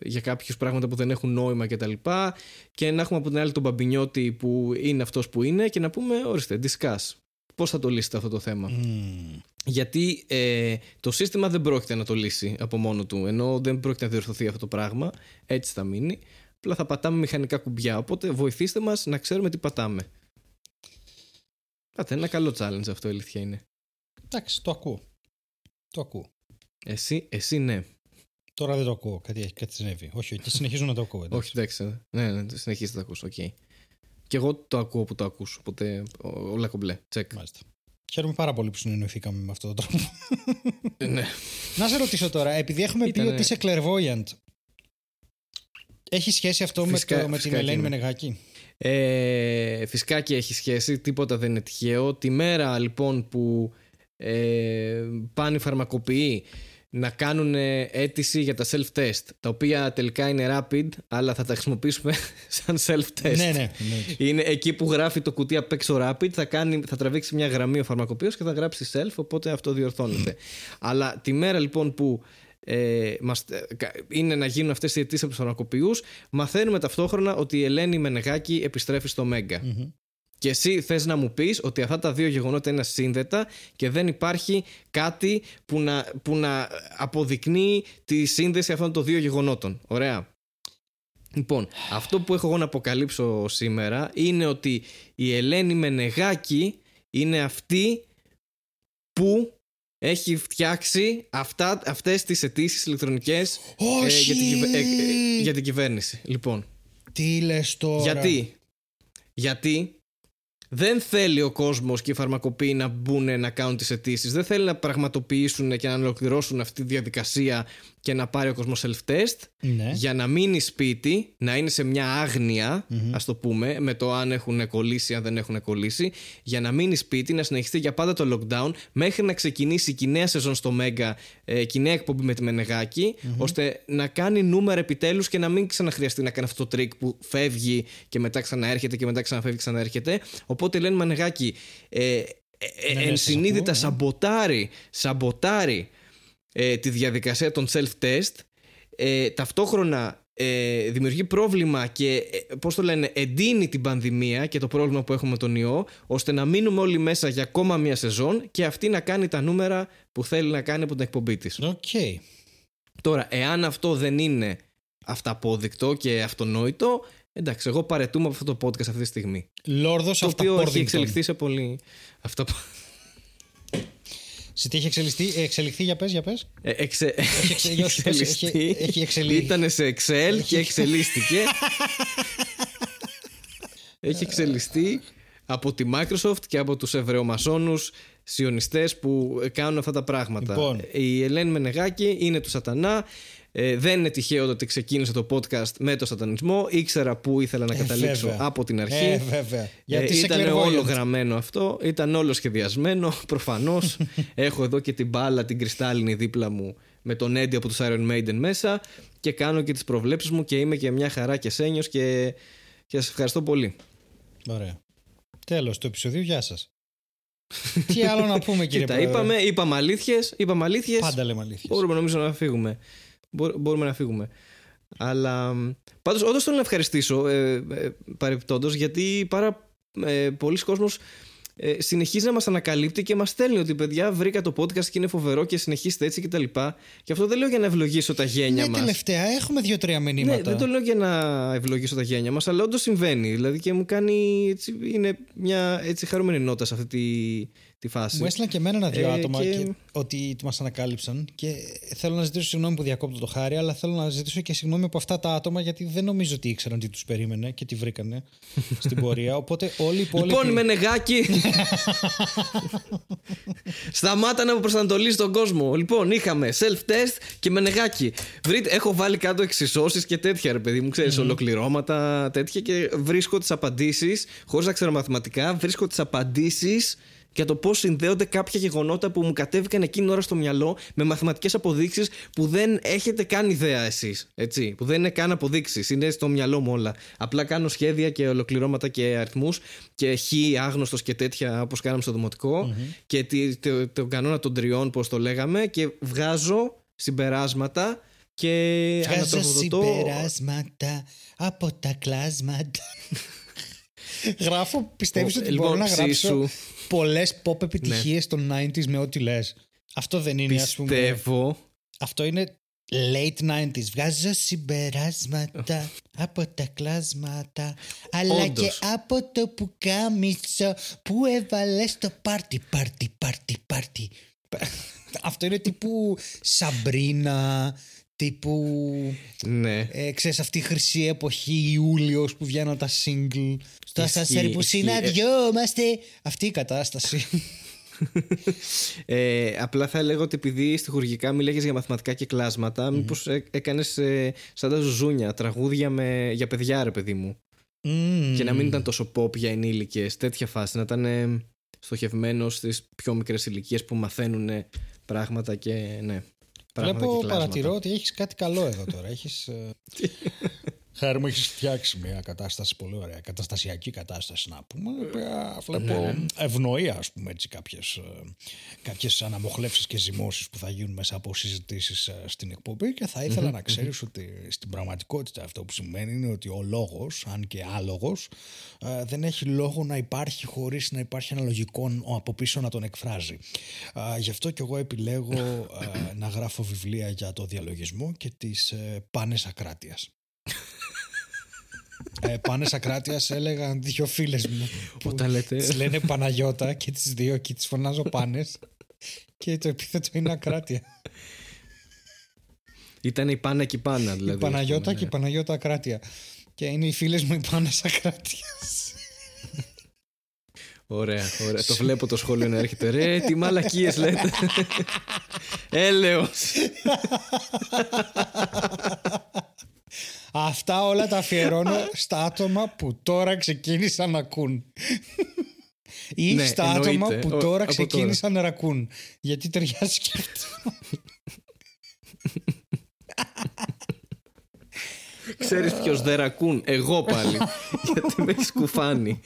για κάποιους πράγματα που δεν έχουν νόημα και τα λοιπά. Και να έχουμε από την άλλη τον Μπαμπινιώτη που είναι αυτός που είναι και να πούμε ορίστε, discuss. Πώς θα το λύσετε αυτό το θέμα; Μμμ. γιατί ε, το σύστημα δεν πρόκειται να το λύσει από μόνο του ενώ δεν πρόκειται να διορθωθεί αυτό το πράγμα. Έτσι θα μείνει. Απλά θα πατάμε μηχανικά κουμπιά οπότε βοηθήστε μας να ξέρουμε τι πατάμε. Πάτε, ένα καλό challenge αυτό η αλήθεια είναι. Εντάξει, το ακούω. Το ακούω. εσύ, εσύ ναι Τώρα δεν το ακούω. Κάτι, έχει- κάτι συνέβη. Όχι, και συνεχίζω να το ακούω. εντάξει. όχι εντάξει ναι, ναι συνεχίστε να το ακούς οκ. και εγώ το ακούω που το ακούς οπότε ο- όλα κομπλέ τσεκ Μάλιστα. Χαίρομαι πάρα πολύ που συνεννοηθήκαμε με αυτόν τον τρόπο. Ε, ναι. να σε ρωτήσω τώρα, επειδή έχουμε Ήτανε- πει ότι είσαι clairvoyant, έχει σχέση αυτό Φυσικά- με, το, με την φυσικά και Ελένη ναι. Μενεγάκη; Ε, φυσικά και έχει σχέση, τίποτα δεν είναι τυχαίο. Τη μέρα λοιπόν που ε, πάνε οι φαρμακοποιοί να κάνουν αίτηση για τα self-test, τα οποία τελικά είναι rapid, αλλά θα τα χρησιμοποιήσουμε σαν self-test. Ναι, ναι. ναι. Είναι εκεί που γράφει το κουτί απ' έξω rapid, θα, κάνει, θα τραβήξει μια γραμμή ο φαρμακοποιός και θα γράψει self, οπότε αυτό διορθώνεται. Αλλά τη μέρα λοιπόν που ε, μας, ε, κα- είναι να γίνουν αυτές οι αιτήσεις από τους φαρμακοποιούς, μαθαίνουμε ταυτόχρονα ότι η Ελένη Μενεγάκη επιστρέφει στο Μέγκα. Μμμ. Και εσύ θες να μου πεις ότι αυτά τα δύο γεγονότα είναι σύνδετα και δεν υπάρχει κάτι που να, που να αποδεικνύει τη σύνδεση αυτών των δύο γεγονότων. Ωραία. Λοιπόν, αυτό που έχω εγώ να αποκαλύψω σήμερα είναι ότι η Ελένη Μενεγάκη είναι αυτή που έχει φτιάξει αυτά, αυτές τις αιτήσεις ηλεκτρονικές ε, Όχι! για, την, κυβε- ε, ε, για την κυβέρνηση. Λοιπόν, Τι λες τώρα; γιατί, γιατί δεν θέλει ο κόσμος και οι φαρμακοποιοί να μπουν να κάνουν τις αιτήσεις. Δεν θέλει να πραγματοποιήσουν και να ολοκληρώσουν αυτή τη διαδικασία και να πάρει ο κόσμος self-test Ναι. για να μείνει σπίτι, να είναι σε μια άγνοια, Μμμ. ας το πούμε, με το αν έχουν κολλήσει, αν δεν έχουν κολλήσει, για να μείνει σπίτι, να συνεχιστεί για πάντα το lockdown, μέχρι να ξεκινήσει και η νέα σεζόν στο Mega, ε, και η νέα εκπομπή με τη Μενεγάκη ώστε να κάνει νούμερα επιτέλους και να μην ξαναχρειαστεί να κάνει αυτό το τρικ που φεύγει και μετά ξαναέρχεται και μετά ξαναφεύγει και ξαναέρχεται. Οπότε Ελένη Μενεγάκη, ε, ε, ε, Ναι, ναι, σας ενσυνείδητα ακούω, ναι. σαμποτάρει, σαμποτάρει ε, τη διαδικασία των self-test ε, ταυτόχρονα ε, δημιουργεί πρόβλημα και ε, πώς το λένε εντείνει την πανδημία και το πρόβλημα που έχουμε με τον ιό ώστε να μείνουμε όλοι μέσα για ακόμα μία σεζόν και αυτή να κάνει τα νούμερα που θέλει να κάνει από την εκπομπή της. Οκ. Τώρα, εάν αυτό δεν είναι αυταπόδεικτο και αυτονόητο εντάξει, εγώ παρετούμε από αυτό το podcast αυτή τη στιγμή. Λόρδος Το οποίο έχει Αυταπόρδινγκτον. εξελιχθεί σε πολύ... Αυτό... Σε τι έχει εξελιχθεί, ε, εξελιχθεί για πες, για πες. Ε, εξε... Έχει εξε- όχι, πες, έχει- εξελιχθεί. έχει εξελιχθεί. Ήταν σε Excel και εξελίστηκε. έχει εξελιστεί από τη Microsoft και από τους ευρεομασόνους σιωνιστές που κάνουν αυτά τα πράγματα. Λοιπόν. Η Ελένη Μενεγάκη είναι του σατανά. Ε, δεν είναι τυχαίο ότι ξεκίνησε το podcast με το σατανισμό. Ήξερα που ήθελα να Ε, καταλήξω βέβαια. από την αρχή. Ε, βέβαια. Γιατί Ε, είσαι ήταν clairvoyant. όλο γραμμένο αυτό, ήταν όλο σχεδιασμένο, προφανώς. Έχω εδώ και την μπάλα, την κρυστάλλινη δίπλα μου με τον Eddie από τους Iron Maiden μέσα και κάνω και τις προβλέψεις μου και είμαι και μια χαρά και σένιος και, και σας ευχαριστώ πολύ. Ωραία. Τέλος του επεισοδίου, γεια σας. Τι άλλο να πούμε κύριε Κοίτα, Πρόεδρε; είπαμε, είπαμε αλήθειες, είπαμε αλήθειες, Πάντα λέμε αλήθειες. μπορούμε νομίζω να φύγουμε. Μπορ- μπορούμε να φύγουμε. Αλλά μ, πάντως όντως θέλω να ευχαριστήσω ε, ε, παρεπιπτόντως γιατί πάρα ε, πολλοί κόσμος ε, συνεχίζει να μας ανακαλύπτει και μας στέλνει ότι παιδιά βρήκα το podcast και είναι φοβερό και συνεχίστε έτσι κτλ. Και, και αυτό δεν λέω για να ευλογήσω τα γένια Ναι, μας. τελευταία έχουμε δύο-τρία Ναι, μηνύματα. δεν το λέω για να ευλογήσω τα γένια μας, αλλά όντως συμβαίνει. Δηλαδή και μου κάνει. Έτσι, είναι μια έτσι χαρούμενη νότα σε αυτή τη, τη φάση. Μου έστειλαν και εμένα ένα-δύο Ε, άτομα και- και... ότι μας ανακάλυψαν και θέλω να ζητήσω συγγνώμη που διακόπτω το χάρη, αλλά θέλω να ζητήσω και συγγνώμη από αυτά τα άτομα γιατί δεν νομίζω ότι ήξεραν τι τους περίμενε και τι βρήκανε στην πορεία. Οπότε όλοι οι υπόλοιποι. Λοιπόν, με νεγάκι. Σταμάτα να προσανατολίσει τον κόσμο. Λοιπόν, είχαμε self-test και με νεγάκι. Βρείτε, έχω βάλει κάτω εξισώσεις και τέτοια, ρε παιδί μου, ξέρεις, ολοκληρώματα τέτοια και βρίσκω τις απαντήσεις, χωρίς να ξέρω μαθηματικά, βρίσκω τις απαντήσεις για το πώς συνδέονται κάποια γεγονότα που μου κατέβηκαν εκείνη την ώρα στο μυαλό με μαθηματικές αποδείξεις που δεν έχετε καν ιδέα εσείς. Έτσι. Που δεν είναι καν αποδείξεις. Είναι στο μυαλό μου όλα. Απλά κάνω σχέδια και ολοκληρώματα και αριθμούς και χ άγνωστος και τέτοια όπως κάναμε στο δημοτικο και τη, το, τον κανόνα των τριών, πώς το λέγαμε, και βγάζω συμπεράσματα και Βγάζω ανατροφοδοτώ. συμπεράσματα από τα κλάσματα. Γράφω, πιστεύεις Ο- ότι λοιπόν, μπορώ να γράψω; Ψήσου. πολλές pop επιτυχίες των 90s με ό,τι λες. Αυτό δεν είναι ας πούμε... Πιστεύω. Αυτό είναι late 90s. Βγάζω συμπεράσματα από τα κλάσματα αλλά Όντως. και από το πουκάμισο που έβαλε στο πάρτι, πάρτι, πάρτι, πάρτι. Αυτό είναι τύπου Σαμπρίνα, τύπου Ναι. ε, ξέρεις αυτή η χρυσή εποχή Ιούλιος που βγαίνουν τα single στο Ισχύει, ασανσέρ που ισχύει. συναντιόμαστε αυτή η κατάσταση Ε, απλά θα έλεγα ότι επειδή στοιχουργικά μιλάγες για μαθηματικά και κλάσματα, mm. μήπως ε, έκανες ε, σαν τα ζουζούνια, τραγούδια με, για παιδιά ρε παιδί μου. Μμμ. Και να μην ήταν τόσο pop για ενήλικες, τέτοια φάση, να ήταν ε, στοχευμένος στις πιο μικρές ηλικίες που μαθαίνουν ε, πράγματα και ναι. Πράγματα Βλέπω, και κλάσματα. παρατηρώ ότι έχεις κάτι καλό εδώ τώρα. Έχεις... ε, Χάρη μου έχεις φτιάξει μια κατάσταση πολύ ωραία, καταστασιακή κατάσταση να πούμε. η οποία Βλέπω ευνοεί ας πούμε έτσι κάποιες, ε, κάποιες αναμοχλεύσεις και ζυμώσεις που θα γίνουν μέσα από συζητήσεις ε, στην εκπομπή και θα ήθελα να ξέρεις ότι στην πραγματικότητα αυτό που σημαίνει είναι ότι ο λόγος, αν και άλογος, ε, δεν έχει λόγο να υπάρχει χωρίς να υπάρχει ένα λογικό ο από πίσω να τον εκφράζει. Α, γι' αυτό και εγώ επιλέγω ε, να γράφω βιβλία για το διαλογισμό και τις ε, πάνες ακράτειας. Ε, πάνες ακράτειας έλεγαν δύο φίλες μου που Όταν λέτε- τις λένε Παναγιώτα και τις δύο και τις φωνάζω πάνες και το επίθετο είναι ακράτεια. Ήταν η Πάνα και η Πάνα δηλαδή. η Παναγιώτα ας πούμε, και η Παναγιώτα ακράτεια. Και είναι οι φίλες μου οι πάνες ακράτειας. Ωραία, ωραία. το βλέπω το σχόλιο να έρχεται. Ρε, τι μαλακίες λέτε. Έλεος. Αυτά όλα τα αφιερώνω στα άτομα που τώρα ξεκίνησαν να ακούν. Ή Ναι, στα εννοείται. άτομα που Ο- τώρα από ξεκίνησαν να ρακούν. Γιατί ταιριάζει και αυτό. Ξέρεις ποιος δεν ρακούν; Εγώ πάλι. Γιατί με έχεις κουφάνει.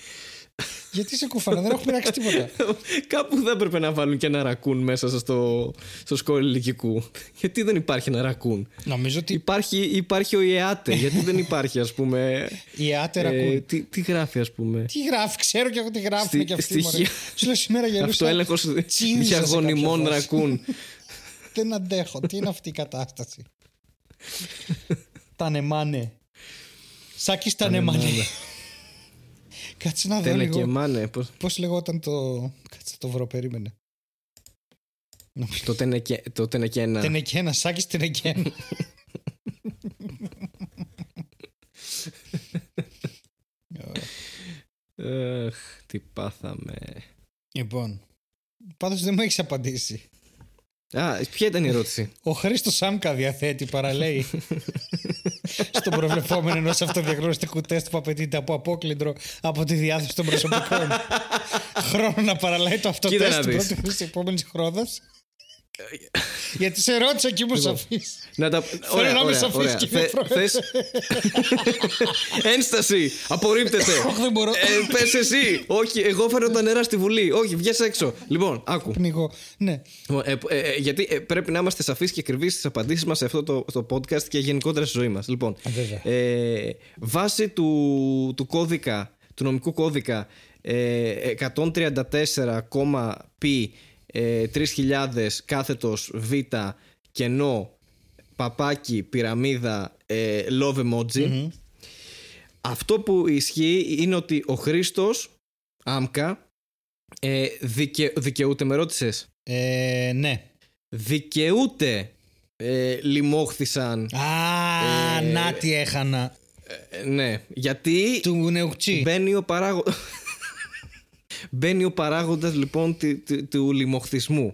Γιατί σε κουφάνα, δεν έχω πειράξει τίποτα. Κάπου δεν έπρεπε να βάλουν και ένα ρακούν μέσα στο, στο σκόλ ηλικικού. Γιατί δεν υπάρχει ένα ρακούν. Νομίζω ότι Υπάρχει, υπάρχει ο ΙΕΑΤΕ. Γιατί δεν υπάρχει, ας πούμε. οι άτερα ε, ακούν. τι, τι γράφει, ας πούμε; Τι γράφει, ξέρω και εγώ τι γράφουν Στη- και αυτοί. μωρέ. στοιχεία. Σου λέω σήμερα γελούσα. Αυτοέλεγχος τσίνιζα σε διαγωνιμών κάποια φάση. ρακούν. Δεν αντέχω. Τι είναι αυτή η κατάσταση; τα νεμάνε. Σάκης τα νεμάνε. Κάτσε να δω Τένε και λίγο. μάνε. πώς- Πώς λεγόταν το... Κάτσε να το βρω, περίμενε. Το τένε και- Το τένε και ένα. Τενεκένα, Σάκης Τενεκένα. Αχ, τι πάθαμε. λοιπόν, πάντως δεν μου έχεις απαντήσει. Α, ποια ήταν η ερώτηση; Ο Χρήστος Σάμκα διαθέτει παραλέει στον προβλεπόμενο ενός αυτοδιαγνωστικού τεστ που απαιτείται από απόκλυντρο από τη διάθεση των προσωπικών. Χρόνο να παραλέει το Κοίτα να αυτοτεστ την δεις. πρώτη χρήση της επόμενης χρόνος. Γιατί σε ρώτησα και μου σαφής. Να τα... Θέλω να είμαι σαφής, κύριε Πρόεδρε. Θες... Ένσταση! Απορρίπτεται! Όχι, δεν μπορώ. ε, πες εσύ! Όχι, εγώ φέρω τα νερά στη Βουλή. Όχι, βγες έξω. Λοιπόν, άκου. Πνιγώ. Ναι. Λοιπόν, ε, ε, ε, γιατί ε, πρέπει να είμαστε σαφείς και ακριβείς στις απαντήσεις μας σε αυτό το, το podcast και γενικότερα στη ζωή μας. Λοιπόν, βέβαια. ε, βάσει του, του κώδικα, του νομικού κώδικα ε, 134,π ε, 3000 κάθετος β κενό παπάκι πυραμίδα ε, love emoji αυτό που ισχύει είναι ότι ο Χρήστος Άμκα ε, δικαι, δικαιούται με ρώτησες; Ε, ναι. δικαιούται ε, λιμόχθησαν Α, Ε, να τι έχανα. ε, ναι γιατί Του νεουκτσί. Μπαίνει ο παράγω... Μπαίνει ο παράγοντας λοιπόν του, του, του λιμοχθισμού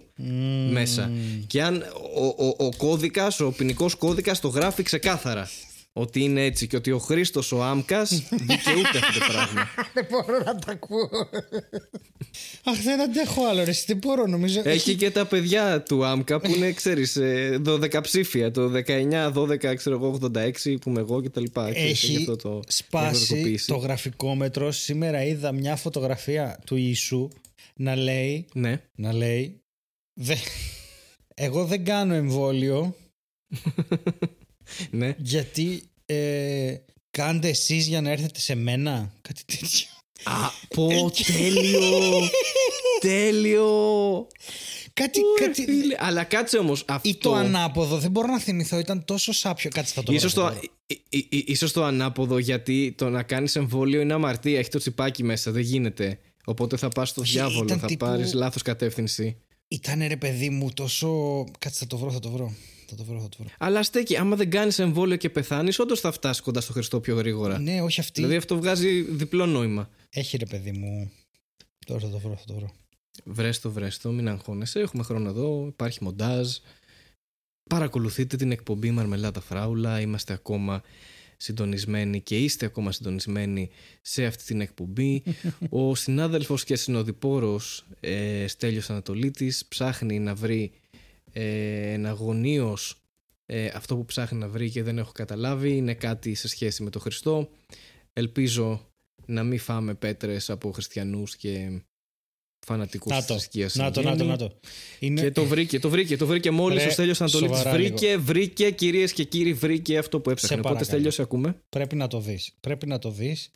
μέσα. Και αν ο, ο, ο κώδικας, ο ποινικός κώδικας το γράφει ξεκάθαρα ότι είναι έτσι και ότι ο Χρήστος ο Άμκας δικαιούται αυτό το πράγμα. Δεν μπορώ να τα ακούω. Αχ, δεν αντέχω άλλο, ρε. Δεν μπορώ, νομίζω. Έχει και τα παιδιά του Άμκα που είναι, ξέρεις, ε, 12 ψήφια. Το 19, 12, ξέρω εγώ, 86 που είμαι εγώ και τα λοιπά. Ξέρεις, Έχει αυτό το, η σπάσει γραφειοκοποίηση. το γραφικό μέτρο. Σήμερα είδα μια φωτογραφία του Ιησού να λέει. Ναι. Να λέει. «Δε- Εγώ δεν κάνω εμβόλιο ναι. γιατί ε, κάντε εσείς για να έρθετε σε μένα. Κάτι τέτοιο. Α, πω, τέλειο! τέλειο! Κάτι, Ωρε, κάτι, φίλε. Αλλά κάτσε όμως αυτό. ή το ανάποδο, δεν μπορώ να θυμηθώ, ήταν τόσο σάπιο. Κάτσε θα το Ίσως βρω, το, θα το βρω. ί- ί- ί- ίσως το ανάποδο γιατί το να κάνεις εμβόλιο είναι αμαρτία, έχει το τσιπάκι μέσα, δεν γίνεται. Οπότε θα πας στο Όχι, διάβολο, ήταν θα τύπου- πάρεις λάθος κατεύθυνση. Ήτανε ρε παιδί μου τόσο... Κάτσε θα το βρω, θα το βρω. Θα το βρω, θα το βρω. Αλλά στέκει, άμα δεν κάνεις εμβόλιο και πεθάνεις, όντως θα φτάσεις κοντά στο Χριστό πιο γρήγορα. Ναι, όχι αυτή. Δηλαδή αυτό βγάζει διπλό νόημα. Έχει ρε παιδί μου. Τώρα θα το βρω, θα το βρω. Βρες το, βρες το, μην αγχώνεσαι. Έχουμε χρόνο εδώ, υπάρχει μοντάζ. Παρακολουθείτε την εκπομπή Μαρμελάδα Φράουλα. Είμαστε ακόμα συντονισμένοι και είστε ακόμα συντονισμένοι σε αυτή την εκπομπή. Ο συνάδελφος και συνοδοιπόρος ε, Στέλιος Ανατολίτης ψάχνει να βρει ε, εναγωνίως ε, αυτό που ψάχνει να βρει και δεν έχω καταλάβει είναι κάτι σε σχέση με τον Χριστό. Ελπίζω να μην φάμε πέτρες από χριστιανούς και φανατικούς Να της το, θρησκείας να το, εν να το, γέννη. να το. Είναι... Και το βρήκε, το βρήκε, το βρήκε μόλις Ρε, ο Στέλιος Ανατολίτης σοβαρά βρήκε, βρήκε κυρίες και κύριοι, βρήκε αυτό που έψαχνε. Οπότε παρακαλώ. Στέλιος, σε ακούμε. Πρέπει να το δεις. Πρέπει να το δεις.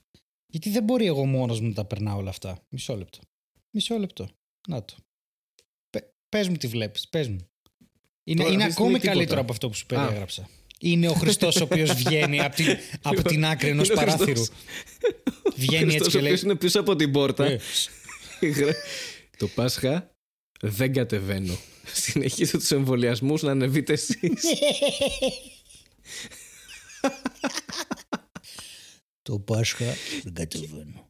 Γιατί δεν μπορεί εγώ μόνος μου να τα περνάω όλα αυτά. Μισό λεπτό. Μισό λεπτό. Να το. Πε, πες μου τι βλέπεις. Πες μου. Είναι, Τώρα, είναι αυτή τη στιγμή ακόμη τίποτα. καλύτερο από αυτό που σου περιέγραψα. Είναι ο Χριστός ο οποίος βγαίνει από την, από την άκρη ενός Είναι ο παράθυρου. Χριστός. Βγαίνει έτσι Χριστός και ο λέει... οποίος είναι πίσω από την πόρτα. «Ε, το Πάσχα δεν κατεβαίνω. Συνεχίστε τους εμβολιασμούς να ανεβείτε εσείς. Το Πάσχα δεν κατεβαίνω.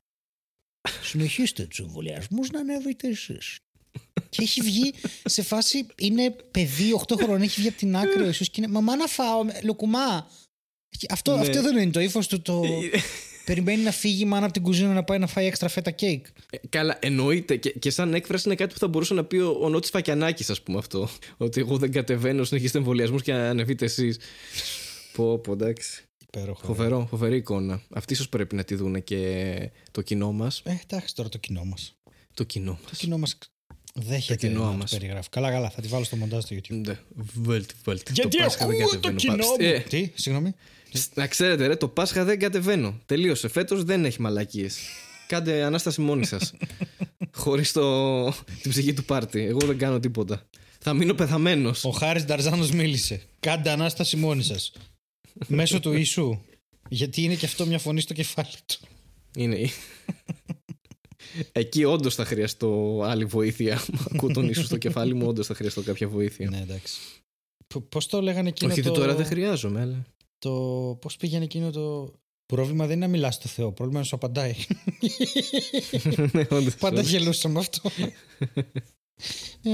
Συνεχίστε τους εμβολιασμούς να ανέβετε εσείς. Και έχει βγει σε φάση. Είναι παιδί 8 χρόνων, έχει βγει από την άκρη ο Ιησούς και είναι. Μαμά να φάω, με- λουκουμά. Έχει- Αυτό, Ναι. αυτό δεν είναι το ύφος του. Το... Περιμένει να φύγει η μάνα από την κουζίνα να πάει να φάει έξτρα φέτα κέικ. Ε, Καλά, εννοείται. Και, και σαν έκφραση είναι κάτι που θα μπορούσε να πει ο, ο Νότης Φακιανάκης, ας πούμε αυτό. Ότι εγώ δεν κατεβαίνω, συνεχίστε εμβολιασμούς και ανεβείτε εσείς. πω, πω, εντάξει. Υπέροχο. Φοβερό, φοβερή εικόνα. Αυτή ίσως πρέπει να τη δούνε και το κοινό μας. Ε, εντάξει τώρα το κοινό μας. Το κοινό Το μας. κοινό μας δέχεται κοινό να το μας. περιγράφει. Καλά, καλά, θα τη βάλω στο μοντάζ στο YouTube. Ναι, βάλτε, βάλτε. Γιατί το Πάσχα δεν ακούω το κατεβαίνω. κοινό Πάψτε. μου. Ε, Τι, συγγνώμη. να ξέρετε, ρε, το Πάσχα δεν κατεβαίνω. Τελείωσε. Φέτος δεν έχει μαλακίες. Κάντε ανάσταση μόνοι σας. Χωρίς το... την ψυχή του πάρτι. Εγώ δεν κάνω τίποτα. Θα μείνω πεθαμένος. Ο Χάρης Νταρζάνος μίλησε. Κάντε ανάσταση μόνοι σας. Μέσω του Ιησού. Γιατί είναι και αυτό μια φωνή στο κεφάλι του. Είναι. Εκεί όντως θα χρειαστώ άλλη βοήθεια. Ακούω τον ίσο στο κεφάλι μου, όντως θα χρειαστώ κάποια βοήθεια. ναι, εντάξει. Πώς το λέγανε εκείνο Όχι το... ότι τώρα δεν χρειάζομαι, αλλά. το... Πώς πήγαινε εκείνο το... Πρόβλημα δεν είναι να μιλάς στο Θεό, πρόβλημα είναι να σου απαντάει. Ναι, όντως. Πάντα γελούσα με αυτό. Ε,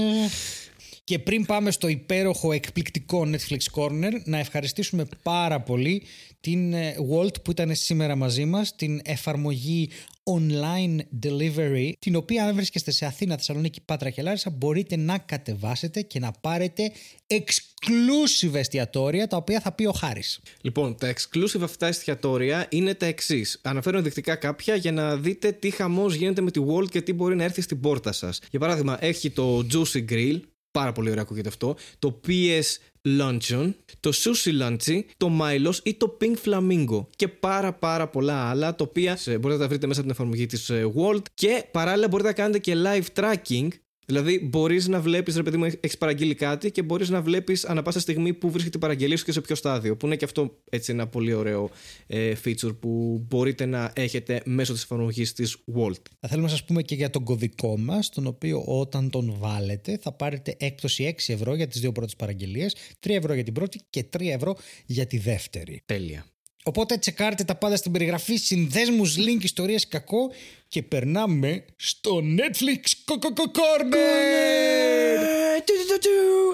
Και πριν πάμε στο υπέροχο εκπληκτικό Netflix Corner, να ευχαριστήσουμε πάρα πολύ την ε, Walt που ήταν σήμερα μαζί μας, την εφαρμογή online delivery, την οποία αν βρίσκεστε σε Αθήνα, Θεσσαλονίκη, Πάτρα και Λάρισα, μπορείτε να κατεβάσετε και να πάρετε exclusive εστιατόρια, τα οποία θα πει ο Χάρης. Λοιπόν, τα exclusive αυτά εστιατόρια είναι τα εξής. Αναφέρω ενδεικτικά κάποια για να δείτε τι χαμός γίνεται με τη Walt και τι μπορεί να έρθει στην πόρτα σας. Για παράδειγμα, έχει το Juicy Grill. Πάρα πολύ ωραία ακούγεται αυτό. Το PS Luncheon, το Sushi Lunchy, το Milos ή το Pink Flamingo. Και πάρα πάρα πολλά άλλα τα οποία ε, μπορείτε να τα βρείτε μέσα από την εφαρμογή της ε, Walt. Και παράλληλα μπορείτε να κάνετε και live tracking Δηλαδή, μπορείς να βλέπεις, ρε παιδί μου, έχεις παραγγείλει κάτι και μπορείς να βλέπεις ανά πάσα στιγμή που βρίσκεται η παραγγελία σου και σε ποιο στάδιο. Που είναι και αυτό έτσι ένα πολύ ωραίο ε, feature που μπορείτε να έχετε μέσω της εφαρμογής της Walt. Θα θέλουμε να σας πούμε και για τον κωδικό μας, τον οποίο όταν τον βάλετε θα πάρετε έκπτωση 6 ευρώ για τις δύο πρώτες παραγγελίες, 3 ευρώ για την πρώτη και 3 ευρώ για τη δεύτερη. Τέλεια. Οπότε τσεκάρτε τα πάντα στην περιγραφή, συνδέσμους, link, ιστορίες, κακό και περνάμε στο Netflix Corner!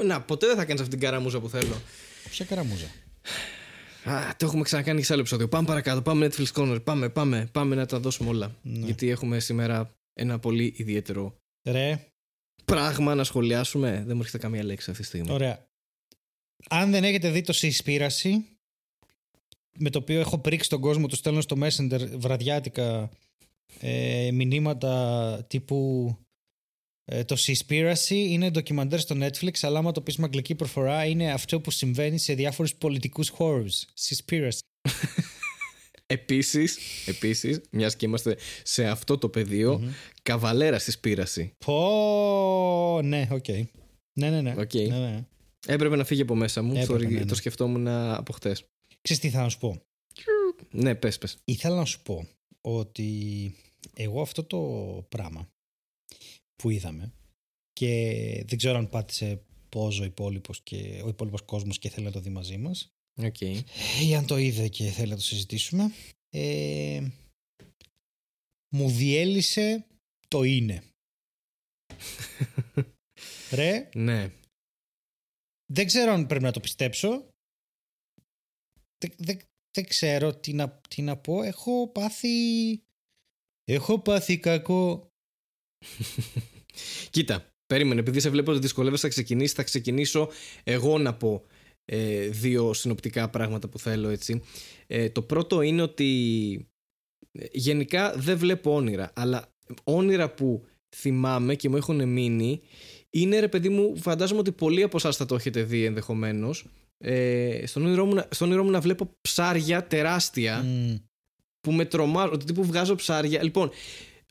Να, ποτέ δεν θα κάνεις αυτή την καραμούζα που θέλω. Ποια καραμούζα; Α, το έχουμε ξανακάνει σε άλλο επεισόδιο. Πάμε παρακάτω, πάμε Netflix Corner, πάμε, πάμε, πάμε να τα δώσουμε όλα. Ναι. Γιατί έχουμε σήμερα ένα πολύ ιδιαίτερο Ρε. πράγμα να σχολιάσουμε. Δεν μου έρχεται καμία λέξη αυτή τη στιγμή. Ωραία. Αν δεν έχετε δει το Συσπήραση, με το οποίο έχω πρίξει τον κόσμο, του στέλνω στο Messenger βραδιάτικα ε, μηνύματα τύπου ε, το Seaspiracy είναι ντοκιμαντέρ στο Netflix, αλλά άμα το πεις με αγγλική προφορά είναι αυτό που συμβαίνει σε διάφορους πολιτικούς χώρους. Seaspiracy. Επίσης, επίσης, μιας και είμαστε σε αυτό το πεδίο, mm-hmm. καβαλέρα στη σπήραση. Πω, ναι, οκ. Okay. Ναι, ναι, ναι. Okay. ναι, ναι. Έπρεπε να φύγει από μέσα μου, Έπρεπε, ναι, ναι. το σκεφτόμουν από χτες. Ξέρεις τι θα να σου πω; Ναι, πες, πες. Ήθελα να σου πω ότι εγώ αυτό το πράγμα που είδαμε και δεν ξέρω αν πάτησε πόζο ο υπόλοιπος και ο υπόλοιπος κόσμος και θέλει να το δει μαζί μας. Okay. Ή αν το είδε και θέλει να το συζητήσουμε. Ε, μου διέλυσε το είναι. Ρε. Ναι. Δεν ξέρω αν πρέπει να το πιστέψω δεν, δεν, ξέρω τι να, τι να πω. Έχω πάθει... Έχω πάθει κακό. Κοίτα, περίμενε. Επειδή σε βλέπω ότι δυσκολεύεσαι να ξεκινήσεις, θα ξεκινήσω εγώ να πω ε, δύο συνοπτικά πράγματα που θέλω έτσι. Ε, το πρώτο είναι ότι ε, γενικά δεν βλέπω όνειρα, αλλά όνειρα που θυμάμαι και μου έχουν μείνει είναι ρε παιδί μου, φαντάζομαι ότι πολλοί από εσάς θα το έχετε δει ενδεχομένως ε, στον, όνειρό μου, στον όνειρό μου να βλέπω ψάρια τεράστια που με τρομάζουν, ότι τύπου βγάζω ψάρια. Λοιπόν,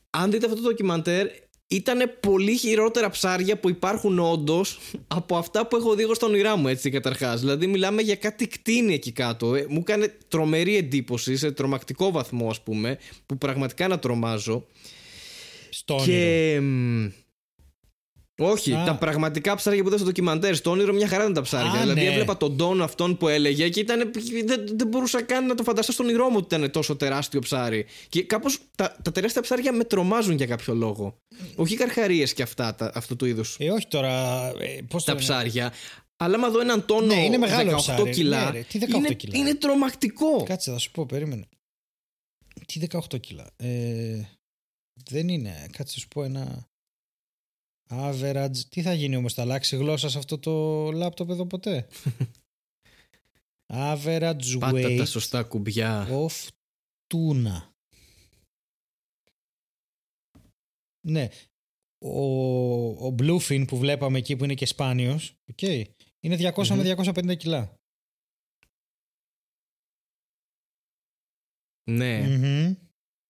αν δείτε αυτό το ντοκιμαντέρ, ήταν πολύ χειρότερα ψάρια που υπάρχουν όντως από αυτά που έχω δει εγώ στον όνειρά μου, έτσι καταρχάς. Δηλαδή, μιλάμε για κάτι κτίνη εκεί κάτω. Ε, μου έκανε τρομερή εντύπωση, σε τρομακτικό βαθμό, ας πούμε, που πραγματικά να τρομάζω. Στο και, όχι, τα πραγματικά ψάρια που είδα στο ντοκιμαντέρ. Στο όνειρο μια χαρά ήταν τα ψάρια. δηλαδή ναι. έβλεπα τον τόνο αυτόν που έλεγε και ήταν, δεν, δεν μπορούσα καν να το φανταστώ στον όνειρό μου ότι ήταν τόσο τεράστιο ψάρι. Και κάπως τα, τα τεράστια ψάρια με τρομάζουν για κάποιο λόγο. Όχι καρχαρίες και αυτά, τα, αυτού του είδους. Ε, όχι τώρα. Ε, πώς τα ψάρια. Αλλά άμα δω έναν τόνο ναι, είναι μεγάλο 18 ψάρι. κιλά. Ναι, τι 18 είναι, κιλά. είναι τρομακτικό. Κάτσε, θα σου πω, περίμενε. Τι 18 κιλά. Ε, δεν είναι. Κάτσε, θα σου πω ένα. Average. Τι θα γίνει όμως, θα αλλάξει γλώσσα σε αυτό το λάπτοπ εδώ ποτέ; Average Πάτα weight τα σωστά κουμπιά. of tuna. Ναι. Ο, ο bluefin που βλέπαμε εκεί που είναι και σπάνιος, okay, είναι 200 με 250 κιλά. Ναι.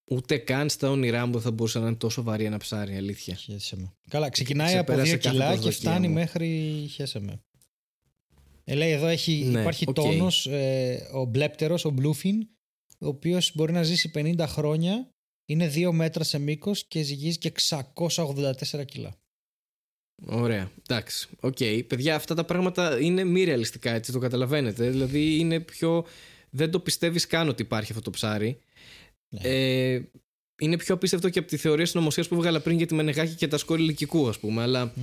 Ούτε καν στα όνειρά μου θα μπορούσε να είναι τόσο βαρύ ένα ψάρι, αλήθεια. Χαίσε με. Καλά, ξεκινάει από 2 κιλά και φτάνει μου. μέχρι. Χαίσε με. Ε, λέει εδώ έχει, ναι, υπάρχει okay. τόνος, ε, ο μπλέπτερος, ο bluefin, ο οποίος μπορεί να ζήσει 50 χρόνια, είναι 2 μέτρα σε μήκος και ζυγίζει και 684 κιλά. Ωραία, εντάξει, οκ. Okay. Παιδιά, αυτά τα πράγματα είναι μη ρεαλιστικά, έτσι το καταλαβαίνετε. Δηλαδή είναι πιο... Δεν το πιστεύεις καν ότι υπάρχει αυτό το ψάρι. Ναι. Ε, είναι πιο απίστευτο και από τη θεωρία συνωμοσία που έβγαλα πριν για τη Μενεγάκη και τα σκόρη ηλικικού, ας πούμε. Αλλά. Mm.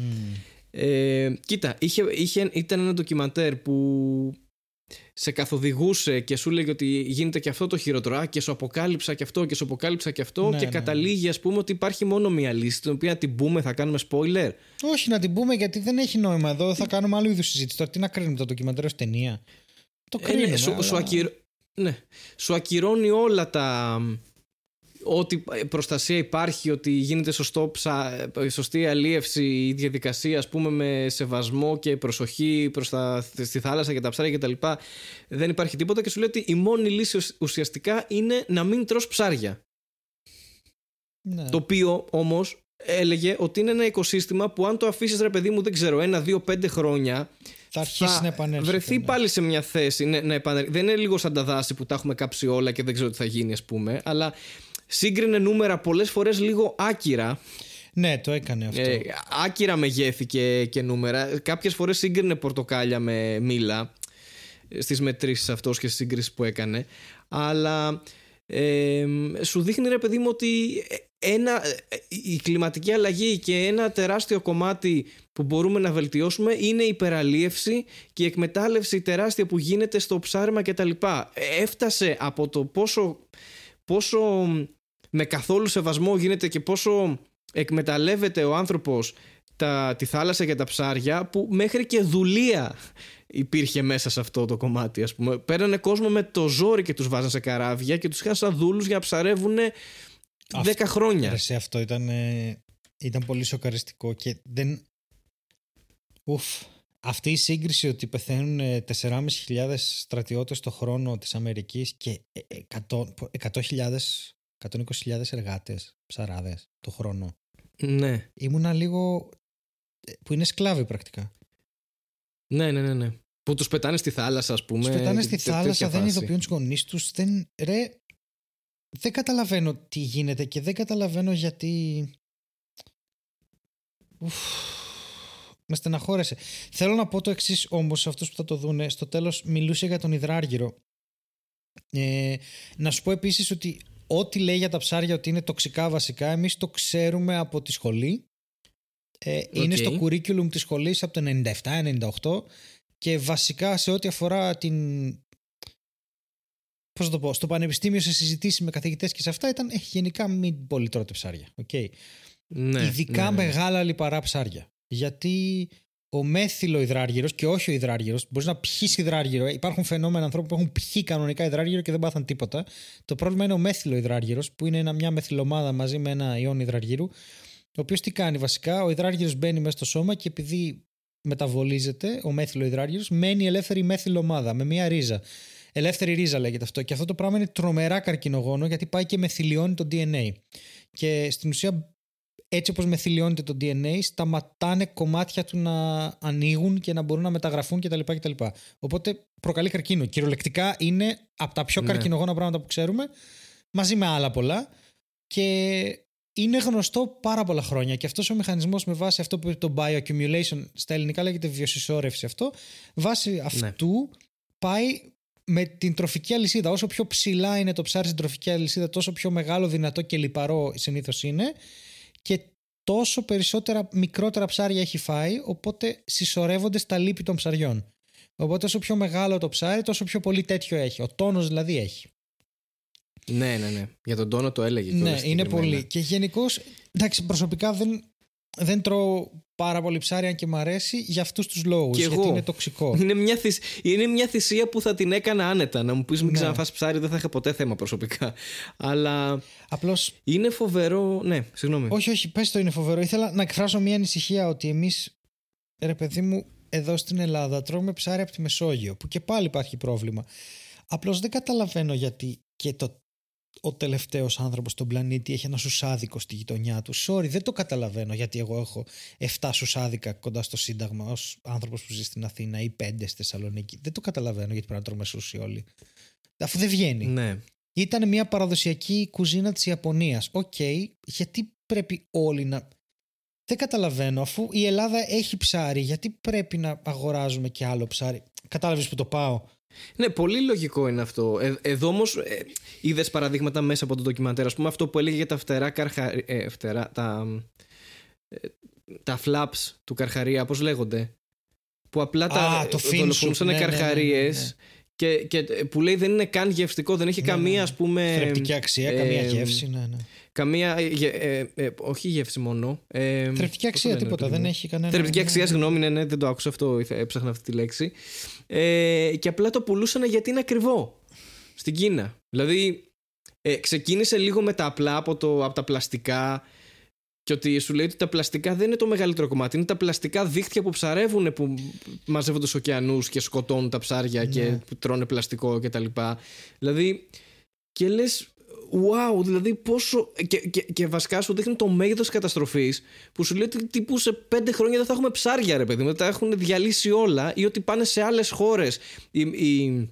Ε, κοίτα, είχε, είχε, ήταν ένα ντοκιμαντέρ που σε καθοδηγούσε και σου λέγει ότι γίνεται και αυτό το χειρότερο. και σου αποκάλυψα και αυτό και σου αποκάλυψα και αυτό. Ναι, και ναι, καταλήγει, ας πούμε, ότι υπάρχει μόνο μία λύση, την οποία την πούμε, θα κάνουμε spoiler. Όχι, να την πούμε γιατί δεν έχει νόημα εδώ. Θα κάνουμε άλλο είδους συζήτηση. Τώρα τι να κρίνουμε το ντοκιμαντέρ ως ταινία; Το κρίνουμε. Ε, ναι, σου, αλλά... σου, ακυρ... ναι. σου ακυρώνει όλα τα ότι προστασία υπάρχει, ότι γίνεται σωστό ψα, σωστή αλίευση η διαδικασία ας πούμε με σεβασμό και προσοχή προς τα, στη θάλασσα και τα ψάρια κτλ. Δεν υπάρχει τίποτα και σου λέει ότι η μόνη λύση ουσιαστικά είναι να μην τρως ψάρια. Ναι. Το οποίο όμως έλεγε ότι είναι ένα οικοσύστημα που αν το αφήσεις ρε παιδί μου δεν ξέρω ένα, δύο, πέντε χρόνια θα αρχίσει να επανέλθει. Βρεθεί ναι. πάλι σε μια θέση να, να Δεν είναι λίγο σαν τα δάση που τα έχουμε κάψει όλα και δεν ξέρω τι θα γίνει, ας πούμε. Αλλά σύγκρινε νούμερα πολλές φορές λίγο άκυρα. Ναι, το έκανε αυτό. Ε, άκυρα μεγέθη και, και νούμερα. Κάποιες φορές σύγκρινε πορτοκάλια με μήλα ε, στις μετρήσεις αυτός και στις σύγκρισεις που έκανε. Αλλά ε, σου δείχνει ρε παιδί μου ότι ένα, η κλιματική αλλαγή και ένα τεράστιο κομμάτι που μπορούμε να βελτιώσουμε είναι η υπεραλίευση και η εκμετάλλευση τεράστια που γίνεται στο ψάρεμα κτλ. Έφτασε από το πόσο, πόσο με καθόλου σεβασμό γίνεται και πόσο εκμεταλλεύεται ο άνθρωπος τα, τη θάλασσα και τα ψάρια που μέχρι και δουλεία υπήρχε μέσα σε αυτό το κομμάτι ας πούμε. Πέρανε κόσμο με το ζόρι και τους βάζαν σε καράβια και τους είχαν σαν δούλους για να ψαρεύουν 10 χρόνια. Σε αυτό ήταν, ήταν πολύ σοκαριστικό και δεν... Ουφ, αυτή η σύγκριση ότι πεθαίνουν 4.500 στρατιώτες το χρόνο της Αμερικής και 100.000 120.000 εργάτες, ψαράδες το χρόνο. Ναι. Ήμουνα λίγο... Ε, που είναι σκλάβοι πρακτικά. Ναι, ναι, ναι, ναι. Που τους πετάνε στη θάλασσα, ας πούμε. Τους πετάνε στη θάλασσα, δεν ειδοποιούν τους γονείς τους. Δεν... Ρε, δεν καταλαβαίνω τι γίνεται και δεν καταλαβαίνω γιατί... Ουφ, με στεναχώρεσε. Θέλω να πω το εξής όμως σε αυτούς που θα το δούνε. Στο τέλος, μιλούσε για τον υδράργυρο. Ε, να σου πω επίσης ότι ό,τι λέει για τα ψάρια ότι είναι τοξικά βασικά, εμείς το ξέρουμε από τη σχολή. Ε, Είναι στο curriculum της σχολής από το 97-98 και βασικά σε ό,τι αφορά την... Πώς το πω, στο πανεπιστήμιο σε συζητήσεις με καθηγητές και σε αυτά ήταν ε, γενικά μην πολύ τρώτε ψάρια. Okay. Ναι, Ειδικά ναι, ναι. μεγάλα λιπαρά ψάρια. Γιατί ο μέθυλο υδράργυρος και όχι ο υδράργυρος. Μπορείς να πιει υδράργυρο. Υπάρχουν φαινόμενα ανθρώπων που έχουν πιει κανονικά υδράργυρο και δεν πάθαν τίποτα. Το πρόβλημα είναι ο μέθυλο υδράργυρος, που είναι μια μεθυλομάδα μαζί με ένα ιόν υδραργύρου. Ο οποίος τι κάνει βασικά, ο υδράργυρος μπαίνει μέσα στο σώμα και επειδή μεταβολίζεται ο μέθυλο υδράργυρος, μένει ελεύθερη μεθυλομάδα με μια ρίζα. Ελεύθερη ρίζα λέγεται αυτό. Και αυτό το πράγμα είναι τρομερά καρκινογόνο γιατί πάει και μεθυλιώνει το DNA. Και στην ουσία έτσι όπως μεθυλιώνεται το DNA σταματάνε κομμάτια του να ανοίγουν και να μπορούν να μεταγραφούν κτλ. κτλ. Οπότε προκαλεί καρκίνο. Κυριολεκτικά είναι από τα πιο ναι. καρκινογόνα πράγματα που ξέρουμε μαζί με άλλα πολλά και είναι γνωστό πάρα πολλά χρόνια και αυτός ο μηχανισμός με βάση αυτό που το bioaccumulation στα ελληνικά λέγεται βιοσυσσόρευση αυτό βάσει ναι. αυτού πάει με την τροφική αλυσίδα. Όσο πιο ψηλά είναι το ψάρι στην τροφική αλυσίδα, τόσο πιο μεγάλο, δυνατό και λιπαρό συνήθως είναι και τόσο περισσότερα μικρότερα ψάρια έχει φάει, οπότε συσσωρεύονται στα λύπη των ψαριών. Οπότε όσο πιο μεγάλο το ψάρι, τόσο πιο πολύ τέτοιο έχει. Ο τόνος δηλαδή έχει. Ναι, ναι, ναι. Για τον τόνο το έλεγε. Ναι, είναι πολύ. Και γενικώς, εντάξει, προσωπικά δεν, δεν τρώω πάρα πολύ ψάρι αν και μ' αρέσει για αυτούς τους λόγους. Γιατί είναι τοξικό. Είναι μια, θυσ... είναι μια θυσία που θα την έκανα άνετα. Να μου πεις μην ναι. ξαναφάς ψάρι, δεν θα είχα ποτέ θέμα προσωπικά. Αλλά. Απλώ. Είναι φοβερό. Ναι, συγγνώμη. Όχι, όχι, πες το είναι φοβερό. Ήθελα να εκφράσω μια ανησυχία ότι εμείς, ρε παιδί μου, εδώ στην Ελλάδα τρώμε ψάρι από τη Μεσόγειο, που και πάλι υπάρχει πρόβλημα. Απλώς δεν καταλαβαίνω γιατί και το ο τελευταίος άνθρωπος στον πλανήτη έχει ένα σουσάδικο στη γειτονιά του. Sorry, δεν το καταλαβαίνω γιατί εγώ έχω 7 σουσάδικα κοντά στο Σύνταγμα ως άνθρωπος που ζει στην Αθήνα ή 5 στη Θεσσαλονίκη. Δεν το καταλαβαίνω γιατί πρέπει να τρώμε σούσι όλοι. Αφού δεν βγαίνει. Ναι. Ήταν μια παραδοσιακή κουζίνα της Ιαπωνίας. Οκ, γιατί πρέπει όλοι να. Δεν καταλαβαίνω, αφού η Ελλάδα έχει ψάρι, γιατί πρέπει να αγοράζουμε και άλλο ψάρι; Κατάλαβες που το πάω; Ναι, πολύ λογικό είναι αυτό. Ε, εδώ όμως ε, είδες παραδείγματα μέσα από το ντοκιμαντέρ. Α πούμε αυτό που έλεγε για τα φτερά καρχαρία. Ε, φτερά, τα, ε, τα flaps του καρχαρία, πώς λέγονται; Που απλά τα δολοφονούσαν ναι, ναι, καρχαρίες. Ναι, ναι, και, και που λέει δεν είναι καν γευστικό, δεν έχει καμία ας πούμε. Θρεπτική αξία, καμία γεύση, ναι, ναι. Καμία. Ε, ε, όχι γεύση μόνο. Ε, Θρεπτική αξία, τίποτα. Δεν έχει κανένα. Θρεπτική αξία, συγγνώμη, ναι, ναι, δεν το άκουσα αυτό. Έψαχνα αυτή τη λέξη. Ε, και απλά το πουλούσαν γιατί είναι ακριβό. Στην Κίνα. Δηλαδή, ε, ξεκίνησε λίγο με τα απλά από, το, από τα πλαστικά και ότι σου λέει ότι τα πλαστικά δεν είναι το μεγαλύτερο κομμάτι. Είναι τα πλαστικά δίχτυα που ψαρεύουν που μαζεύονται στους ωκεανούς και σκοτώνουν τα ψάρια και Ναι. που τρώνε πλαστικό κτλ. Δηλαδή, και λες, wow, δηλαδή πόσο. Και, και, και βασικά σου δείχνει το μέγεθος της καταστροφής που σου λέει ότι τύπου σε πέντε χρόνια δεν θα έχουμε ψάρια, ρε παιδί μου. Τα έχουν διαλύσει όλα ή ότι πάνε σε άλλες χώρες. Οι, οι,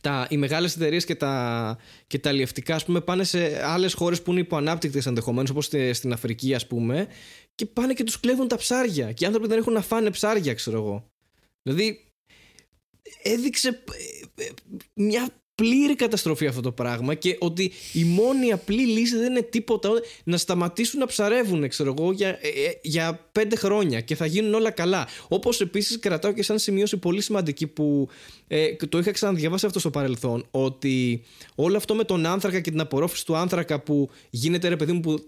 τα, οι μεγάλες εταιρείες και τα, και τα αλλιευτικά ας πούμε, πάνε σε άλλες χώρες που είναι υποανάπτυκτες ενδεχομένως, όπως στην Αφρική, ας πούμε, και πάνε και τους κλέβουν τα ψάρια. Και οι άνθρωποι δεν έχουν να φάνε ψάρια, ξέρω εγώ. Δηλαδή, έδειξε ε, ε, μια πλήρη καταστροφή αυτό το πράγμα και ότι η μόνη απλή λύση δεν είναι τίποτα να σταματήσουν να ψαρεύουν, ξέρω εγώ, για, ε, ε, για πέντε χρόνια και θα γίνουν όλα καλά. Όπως επίσης κρατάω και σαν σημείωση πολύ σημαντική που ε, το είχα ξαναδιαβάσει αυτό στο παρελθόν, ότι όλο αυτό με τον άνθρακα και την απορρόφηση του άνθρακα που γίνεται, ρε παιδί μου, που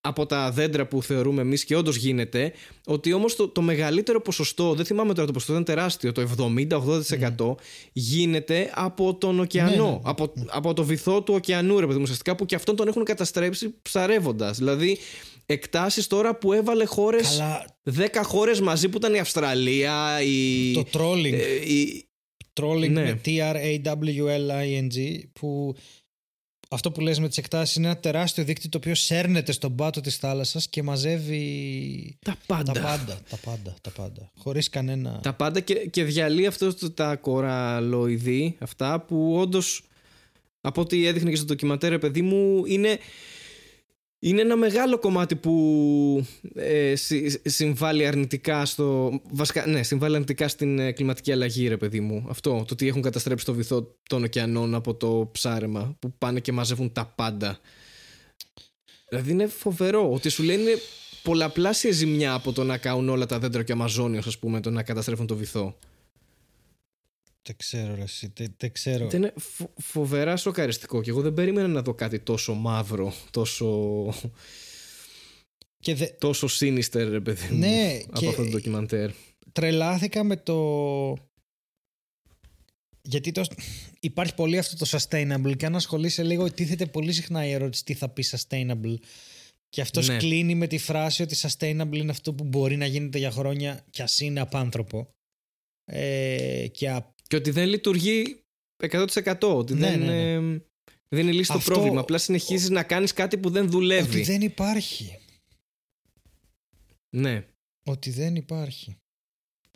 από τα δέντρα που θεωρούμε εμείς και όντως γίνεται, ότι όμως το, το μεγαλύτερο ποσοστό, δεν θυμάμαι τώρα το ποσοστό, ήταν τεράστιο, το 70-80% γίνεται από τον ωκεανό. Ναι, ναι. Από, από το βυθό του ωκεανού, ρε παιδί μου, ουσιαστικά που και αυτόν τον έχουν καταστρέψει ψαρεύοντας. Δηλαδή, εκτάσεις τώρα που έβαλε χώρες. Καλά, 10 χώρες μαζί που ήταν η Αυστραλία, η. το trolling. ε, η- trolling ναι. με T-R-A-W-L-I-N-G που αυτό που λες με τις εκτάσεις είναι ένα τεράστιο δίκτυο το οποίο σέρνεται στον πάτο της θάλασσας και μαζεύει τα πάντα. τα πάντα, τα πάντα, τα πάντα. Χωρίς κανένα... Τα πάντα και, και διαλύει αυτός το- τα κοραλοειδή, αυτά που όντως από ό,τι έδειχνε και στο ντοκιμαντέρ, ρε παιδί μου, είναι, είναι ένα μεγάλο κομμάτι που ε, συ- συμβάλλει αρνητικά στο. Βασικά, ναι, συμβάλλει αρνητικά στην ε, κλιματική αλλαγή, ρε παιδί μου. Αυτό, το ότι έχουν καταστρέψει το βυθό των ωκεανών από το ψάρεμα, που πάνε και μαζεύουν τα πάντα. Δηλαδή είναι φοβερό ότι σου λένε πολλαπλάσια ζημιά από το να κάνουν όλα τα δέντρα και αμαζόνιος ας πούμε το να καταστρέφουν το βυθό. Δεν ξέρω ρε εσύ, δεν, δεν ξέρω. Ήταν φο- φοβερά σοκαριστικό και εγώ δεν περίμενα να δω κάτι τόσο μαύρο, τόσο, Και δε, τόσο sinister ρε παιδί μου Ναι, από και- αυτό το ντοκιμαντέρ. τρελάθηκα με το... Γιατί το... υπάρχει πολύ αυτό το sustainable και αν ασχολείσαι λίγο τίθεται πολύ συχνά η ερώτηση τι θα πεις sustainable; Και αυτός Ναι. κλείνει με τη φράση ότι sustainable είναι αυτό που μπορεί να γίνεται για χρόνια κι ας είναι απάνθρωπο ε, και α- Και ότι δεν λειτουργεί 100% ότι Ναι, δεν, ναι, ναι. ε, δεν είναι λύση Αυτό- το πρόβλημα. Απλά συνεχίζεις να κάνεις κάτι που δεν δουλεύει. ότι δεν υπάρχει Ναι. ότι δεν υπάρχει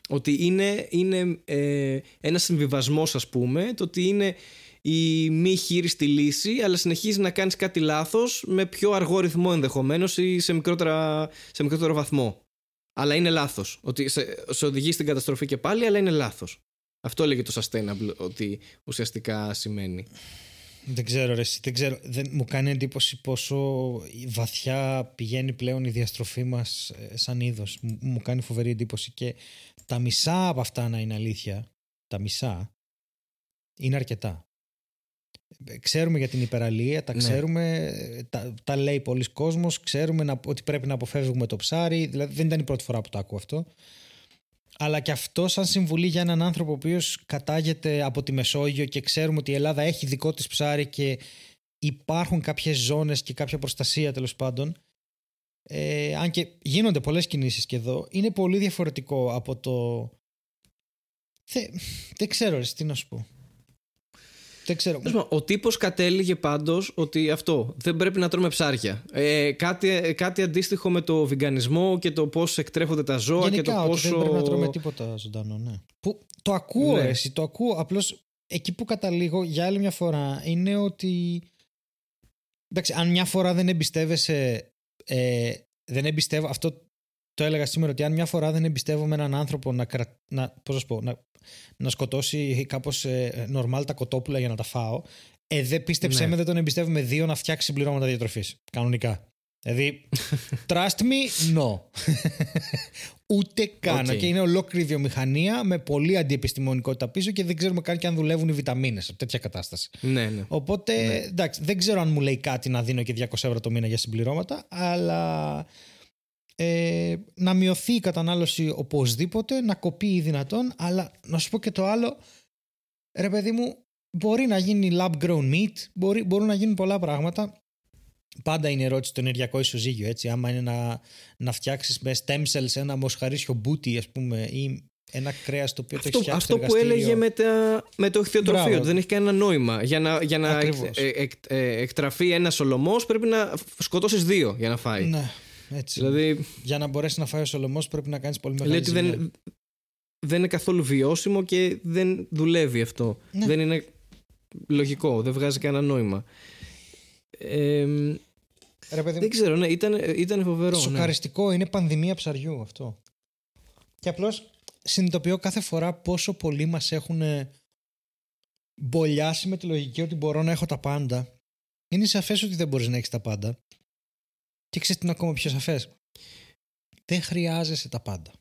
Ότι είναι, είναι ε, ένα συμβιβασμός, ας πούμε, το ότι είναι η μη χείριστη λύση, αλλά συνεχίζεις να κάνεις κάτι λάθος με πιο αργό ρυθμό ενδεχομένως ή σε, μικρότερα, σε μικρότερο βαθμό. Αλλά είναι λάθος. Ότι σε, σε οδηγεί στην καταστροφή και πάλι, αλλά είναι λάθος. Αυτό λέγεται το sustainable, ότι ουσιαστικά σημαίνει. Δεν ξέρω ρε, εσύ, δεν ξέρω. Δεν, μου κάνει εντύπωση πόσο βαθιά πηγαίνει πλέον η διαστροφή μας ε, σαν είδος. Μου, μου κάνει φοβερή εντύπωση και τα μισά από αυτά να είναι αλήθεια, τα μισά, είναι αρκετά. Ε, Ξέρουμε για την υπεραλία, τα Ναι. ξέρουμε, ε, τα, τα λέει πολλοί κόσμος, ξέρουμε να, ότι πρέπει να αποφεύγουμε το ψάρι, δηλαδή δεν ήταν η πρώτη φορά που το ακούω αυτό. Αλλά και αυτό σαν συμβουλή για έναν άνθρωπο ο οποίος κατάγεται από τη Μεσόγειο και ξέρουμε ότι η Ελλάδα έχει δικό της ψάρι και υπάρχουν κάποιες ζώνες και κάποια προστασία τέλος πάντων. Ε, αν και γίνονται πολλές κινήσεις και εδώ, είναι πολύ διαφορετικό από το... Δεν, δεν ξέρω ρε, τι να σου πω. Δεν ξέρω. Τέλος πάντων, Ο τύπος κατέληγε πάντως ότι αυτό δεν πρέπει να τρώμε ψάρια. Ε, κάτι, ε, κάτι αντίστοιχο με το βιγκανισμό και το πώς εκτρέφονται τα ζώα Γενικά, και το ότι πόσο. δεν πρέπει να τρώμε τίποτα ζωντανό, ναι. Που, το ακούω, Ναι. ρε, εσύ, το ακούω. Απλώς εκεί που καταλήγω για άλλη μια φορά είναι ότι. Εντάξει, αν μια φορά δεν εμπιστεύεσαι. Ε, δεν εμπιστεύω. Αυτό το έλεγα σήμερα ότι αν μια φορά δεν εμπιστεύομαι έναν άνθρωπο να, κρα, να, πώς να, σου πω, να, να σκοτώσει κάπως ε, νορμάλ τα κοτόπουλα για να τα φάω, ε, δεν πίστεψέ Ναι. με, δεν τον εμπιστεύομαι δύο να φτιάξει συμπληρώματα διατροφής. Κανονικά. Δηλαδή, trust me, no. Ούτε καν. Οκ. Και είναι ολόκληρη βιομηχανία με πολύ αντιεπιστημονικότητα πίσω και δεν ξέρουμε καν και αν δουλεύουν οι βιταμίνες σε τέτοια κατάσταση. Ναι, ναι. Οπότε, εντάξει, δεν ξέρω αν μου λέει κάτι να δίνω και 200 ευρώ το μήνα για συμπληρώματα, αλλά ε, να μειωθεί η κατανάλωση οπωσδήποτε, να κοπεί ει δυνατόν, αλλά να σου πω και το άλλο, ρε παιδί μου, μπορεί να γίνει lab grown meat, μπορεί, μπορούν να γίνουν πολλά πράγματα. Πάντα είναι ερώτηση το ενεργειακό ισοζύγιο, έτσι. Άμα είναι να, να φτιάξεις με stem cells ένα μοσχαρίσιο μπούτι, ας πούμε, ή ένα κρέας το οποίο αυτό, το έχει φτιάξει. Αυτό που έλεγε με, τα, με το ηχθειοτροφείο, δεν έχει κανένα νόημα. Για να, για να εκ, ε, ε, εκτραφεί ένας σολομό πρέπει να σκοτώσεις δύο για να φάει. Ναι, έτσι. Δηλαδή, για να μπορέσει να φάει ο σολομός πρέπει να κάνεις πολύ μεγάλη ζημιά. Δεν, δεν είναι καθόλου βιώσιμο και δεν δουλεύει αυτό. Ναι. Δεν είναι λογικό, δεν βγάζει κανένα νόημα. Ε, Ρε, παιδί, δεν ξέρω, ναι, ήταν, ήταν φοβερό. Ναι. Σοκαριστικό, ναι. είναι πανδημία ψαριού αυτό. Και απλώς συνειδητοποιώ κάθε φορά πόσο πολλοί μας έχουν μπολιάσει με τη λογική ότι μπορώ να έχω τα πάντα. Είναι σαφές ότι δεν μπορείς να έχεις τα πάντα. Και ξέρεις τι είναι ακόμα πιο σαφές; Δεν χρειάζεσαι τα πάντα.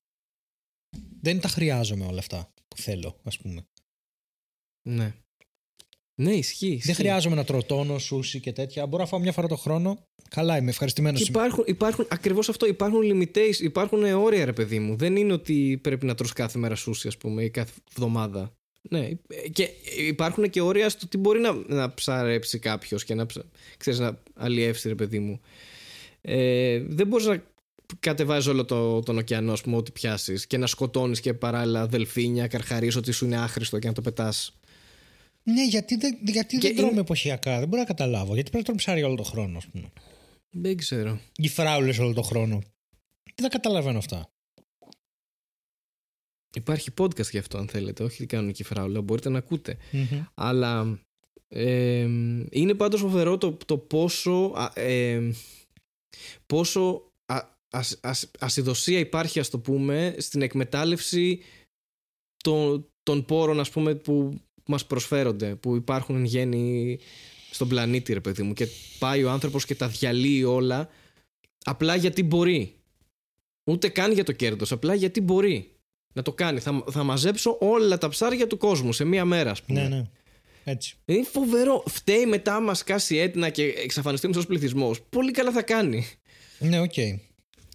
Δεν τα χρειάζομαι όλα αυτά που θέλω, ας πούμε. Ναι. Ναι, ισχύει. Δεν χρειάζομαι να τρώω τόνο, σούσι και τέτοια. Μπορώ να φάω μια φορά το χρόνο. Καλά, είμαι ευχαριστημένος. Υπάρχουν, υπάρχουν ακριβώς αυτό. Υπάρχουν limitations, υπάρχουν όρια, ρε παιδί μου. Δεν είναι ότι πρέπει να τρως κάθε μέρα σούσι, ας πούμε, ή κάθε εβδομάδα. Ναι, και υπάρχουν και όρια στο τι μπορεί να, να ψαρέψει κάποιος και να, ξέρεις, να αλλιεύσει, ρε παιδί μου. Ε, δεν μπορείς να κατεβάζεις όλο το, τον ωκεανό, ας πούμε, ό,τι πιάσεις και να σκοτώνεις και παράλληλα δελφίνια, καρχαρίες, ότι σου είναι άχρηστο και να το πετάς ναι, γιατί δεν, γιατί δεν τρώμε είναι... εποχιακά. Δεν μπορώ να καταλάβω. Γιατί πρέπει να τρώμε ψάρι όλο τον χρόνο, ας πούμε. Δεν ξέρω. Ή φράουλες όλο τον χρόνο. Τι δεν καταλαβαίνω αυτά; Υπάρχει podcast γι' αυτό, αν θέλετε. Όχι κανονική φράουλα. Μπορείτε να ακούτε. Mm-hmm. Αλλά ε, είναι πάντως φοβερό το, το πόσο, ε, πόσο α, ας, ας, ασυδοσία υπάρχει, ας το πούμε, στην εκμετάλλευση των, των πόρων, ας πούμε, που που μας προσφέρονται, που υπάρχουν εν γένει στον πλανήτη, ρε παιδί μου. Και πάει ο άνθρωπος και τα διαλύει όλα απλά γιατί μπορεί. Ούτε καν για το κέρδος, απλά γιατί μπορεί να το κάνει. Θα, θα μαζέψω όλα τα ψάρια του κόσμου σε μία μέρα, ας πούμε. Ναι, ναι. Έτσι. Είναι φοβερό. Φταίει μετά μας κάτσει έτοινα και εξαφανιστεί ο πληθυσμός. Πολύ καλά θα κάνει. Ναι, OK. Okay.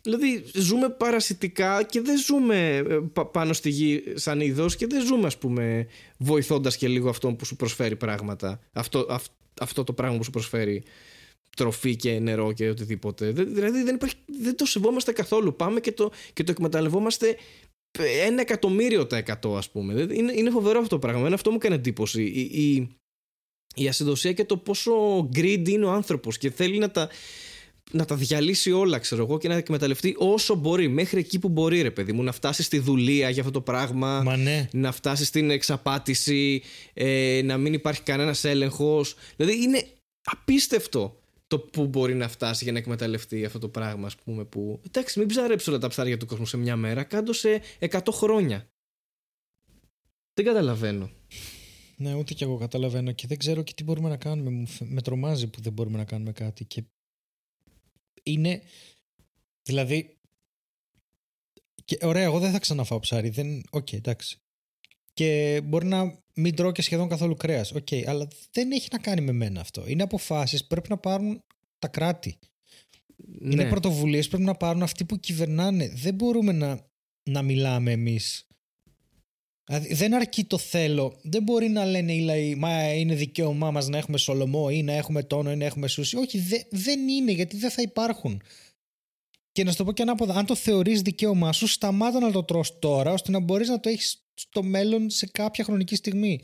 Δηλαδή ζούμε παρασιτικά και δεν ζούμε ε, πάνω στη γη σαν είδος και δεν ζούμε ας πούμε βοηθώντας και λίγο αυτόν που σου προσφέρει πράγματα. Αυτό, αυτό το πράγμα που σου προσφέρει τροφή και νερό και οτιδήποτε. Δηλαδή δεν, υπάρχει, δεν το σεβόμαστε καθόλου. Πάμε και το, και το εκμεταλλευόμαστε ένα εκατομμύριο τα εκατό ας πούμε. Είναι, είναι φοβερό αυτό το πράγμα. Ένα αυτό μου έκανε εντύπωση. Η, η, η ασυδοσία και το πόσο greedy είναι ο άνθρωπος και θέλει να τα να τα διαλύσει όλα, ξέρω εγώ, και να εκμεταλλευτεί όσο μπορεί, μέχρι εκεί που μπορεί, ρε παιδί μου, να φτάσει στη δουλεία για αυτό το πράγμα, Μα ναι. να φτάσει στην εξαπάτηση, ε, να μην υπάρχει κανένας έλεγχος. Δηλαδή είναι απίστευτο το που μπορεί να φτάσει για να εκμεταλλευτεί αυτό το πράγμα, ας πούμε. Που... Εντάξει, μην ψαρέψεις όλα τα ψάρια του κόσμου σε μια μέρα, κάντο σε 100 χρόνια. Δεν καταλαβαίνω. Ναι, ούτε κι εγώ καταλαβαίνω και δεν ξέρω και τι μπορούμε να κάνουμε. Με τρομάζει που δεν μπορούμε να κάνουμε κάτι και είναι. Δηλαδή. Και, ωραία, εγώ δεν θα ξαναφάω ψάρι. Δεν... OK, okay, εντάξει. Και μπορεί να μην τρώω και σχεδόν καθόλου κρέας. OK, okay, αλλά δεν έχει να κάνει με μένα αυτό. Είναι αποφάσεις πρέπει να πάρουν τα κράτη. Ναι. Είναι πρωτοβουλίες πρέπει να πάρουν αυτοί που κυβερνάνε. Δεν μπορούμε να, να μιλάμε εμείς. Δηλαδή, δεν αρκεί το θέλω. Δεν μπορεί να λένε οι λαοί, μα είναι δικαίωμά μας να έχουμε σολομό ή να έχουμε τόνο ή να έχουμε σούσι. Όχι, δε, δεν είναι γιατί δεν θα υπάρχουν. Και να σου το πω και ανάποδα, αν το θεωρείς δικαίωμά σου, σταμάτα να το τρως τώρα, ώστε να μπορείς να το έχεις στο μέλλον σε κάποια χρονική στιγμή.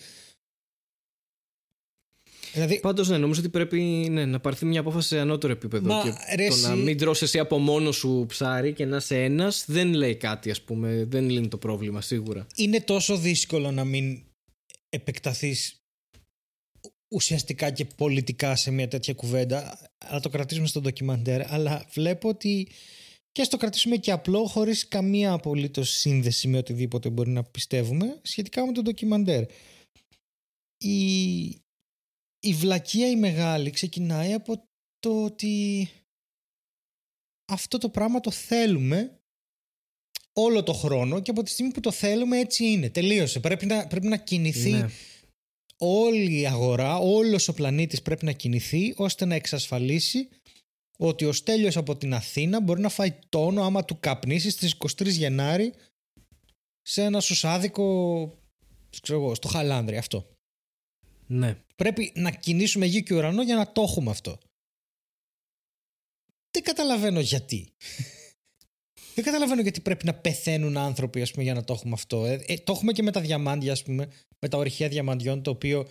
Δηλαδή... Πάντως, ναι, νομίζω ότι πρέπει ναι, να πάρθει μια απόφαση σε ανώτερο επίπεδο. Μα, και ρε, το να μην τρώσει εσύ από μόνο σου ψάρι και να είσαι ένας δεν λέει κάτι, ας πούμε. Δεν λύνει το πρόβλημα, σίγουρα. Είναι τόσο δύσκολο να μην επεκταθείς ουσιαστικά και πολιτικά σε μια τέτοια κουβέντα. Να το κρατήσουμε στο ντοκιμαντέρ. Αλλά βλέπω ότι και στο κρατήσουμε και απλό, χωρίς καμία απολύτως σύνδεση με οτιδήποτε μπορεί να πιστεύουμε σχετικά με το ντοκιμαντέρ. Η, η βλακεία η μεγάλη ξεκινάει από το ότι αυτό το πράγμα το θέλουμε όλο το χρόνο και από τη στιγμή που το θέλουμε έτσι είναι. Τελείωσε. Πρέπει να, πρέπει να κινηθεί ναι. όλη η αγορά, όλος ο πλανήτης πρέπει να κινηθεί ώστε να εξασφαλίσει ότι ο Στέλιος από την Αθήνα μπορεί να φάει τόνο άμα του καπνίσει στις 23 Γενάρη σε ένα σουσάδικο ξέρω εγώ, στο Χαλάνδρι αυτό. Ναι. Πρέπει να κινήσουμε γη και ουρανό για να το έχουμε αυτό. Δεν καταλαβαίνω γιατί. Δεν καταλαβαίνω γιατί πρέπει να πεθαίνουν άνθρωποι ας πούμε, για να το έχουμε αυτό. Ε, ε, το έχουμε και με τα διαμάντια, ας πούμε, με τα ορυχεία διαμαντιών, το οποίο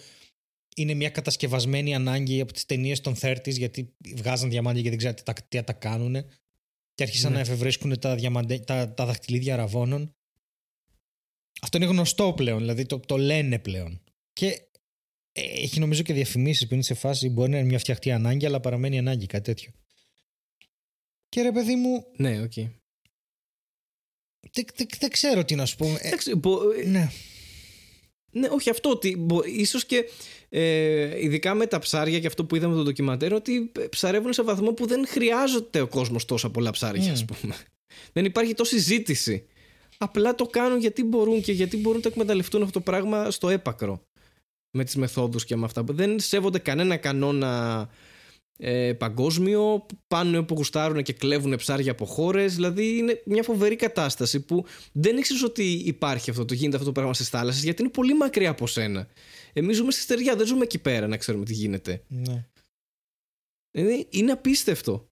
είναι μια κατασκευασμένη ανάγκη από τις ταινίες των 30 γιατί βγάζαν διαμάντια και δεν ξέρουν τι, τα- τι τα κάνουν. Και άρχισαν Ναι. να εφευρίσκουν τα, διαμαντε, τα, τα δαχτυλίδια ραβώνων. Αυτό είναι γνωστό πλέον, δηλαδή το, το λένε πλέον. Και ε, έχει νομίζω και διαφημίσεις που είναι σε φάση μπορεί να είναι μια φτιαχτή ανάγκη, αλλά παραμένει ανάγκη, κάτι τέτοιο. Και ρε παιδί μου, Ναι, οκ. δεν, δεν, δεν ξέρω τι να σου πω. Ε, Εντάξει, μπο- ε, ναι. Ναι, όχι αυτό. Ότι μπο- ίσως και ε, ειδικά με τα ψάρια και αυτό που είδαμε το ντοκιμαντέρ, ότι ψαρεύουν σε βαθμό που δεν χρειάζεται ο κόσμος τόσα πολλά ψάρια, Μμ. ας πούμε. Δεν υπάρχει τόση ζήτηση. Απλά το κάνουν γιατί μπορούν και γιατί μπορούν να το εκμεταλλευτούν αυτό το πράγμα στο έπακρο. Με τις μεθόδους και με αυτά. Δεν σέβονται κανένα κανόνα ε, παγκόσμιο, πάνε όπου γουστάρουν και κλέβουν ψάρια από χώρες. Δηλαδή είναι μια φοβερή κατάσταση που δεν ήξερες ότι υπάρχει αυτό, το γίνεται αυτό το πράγμα στις θάλασσες, γιατί είναι πολύ μακριά από σένα. Εμείς ζούμε στη στεριά, δεν ζούμε εκεί πέρα να ξέρουμε τι γίνεται. ναι. Δηλαδή είναι απίστευτο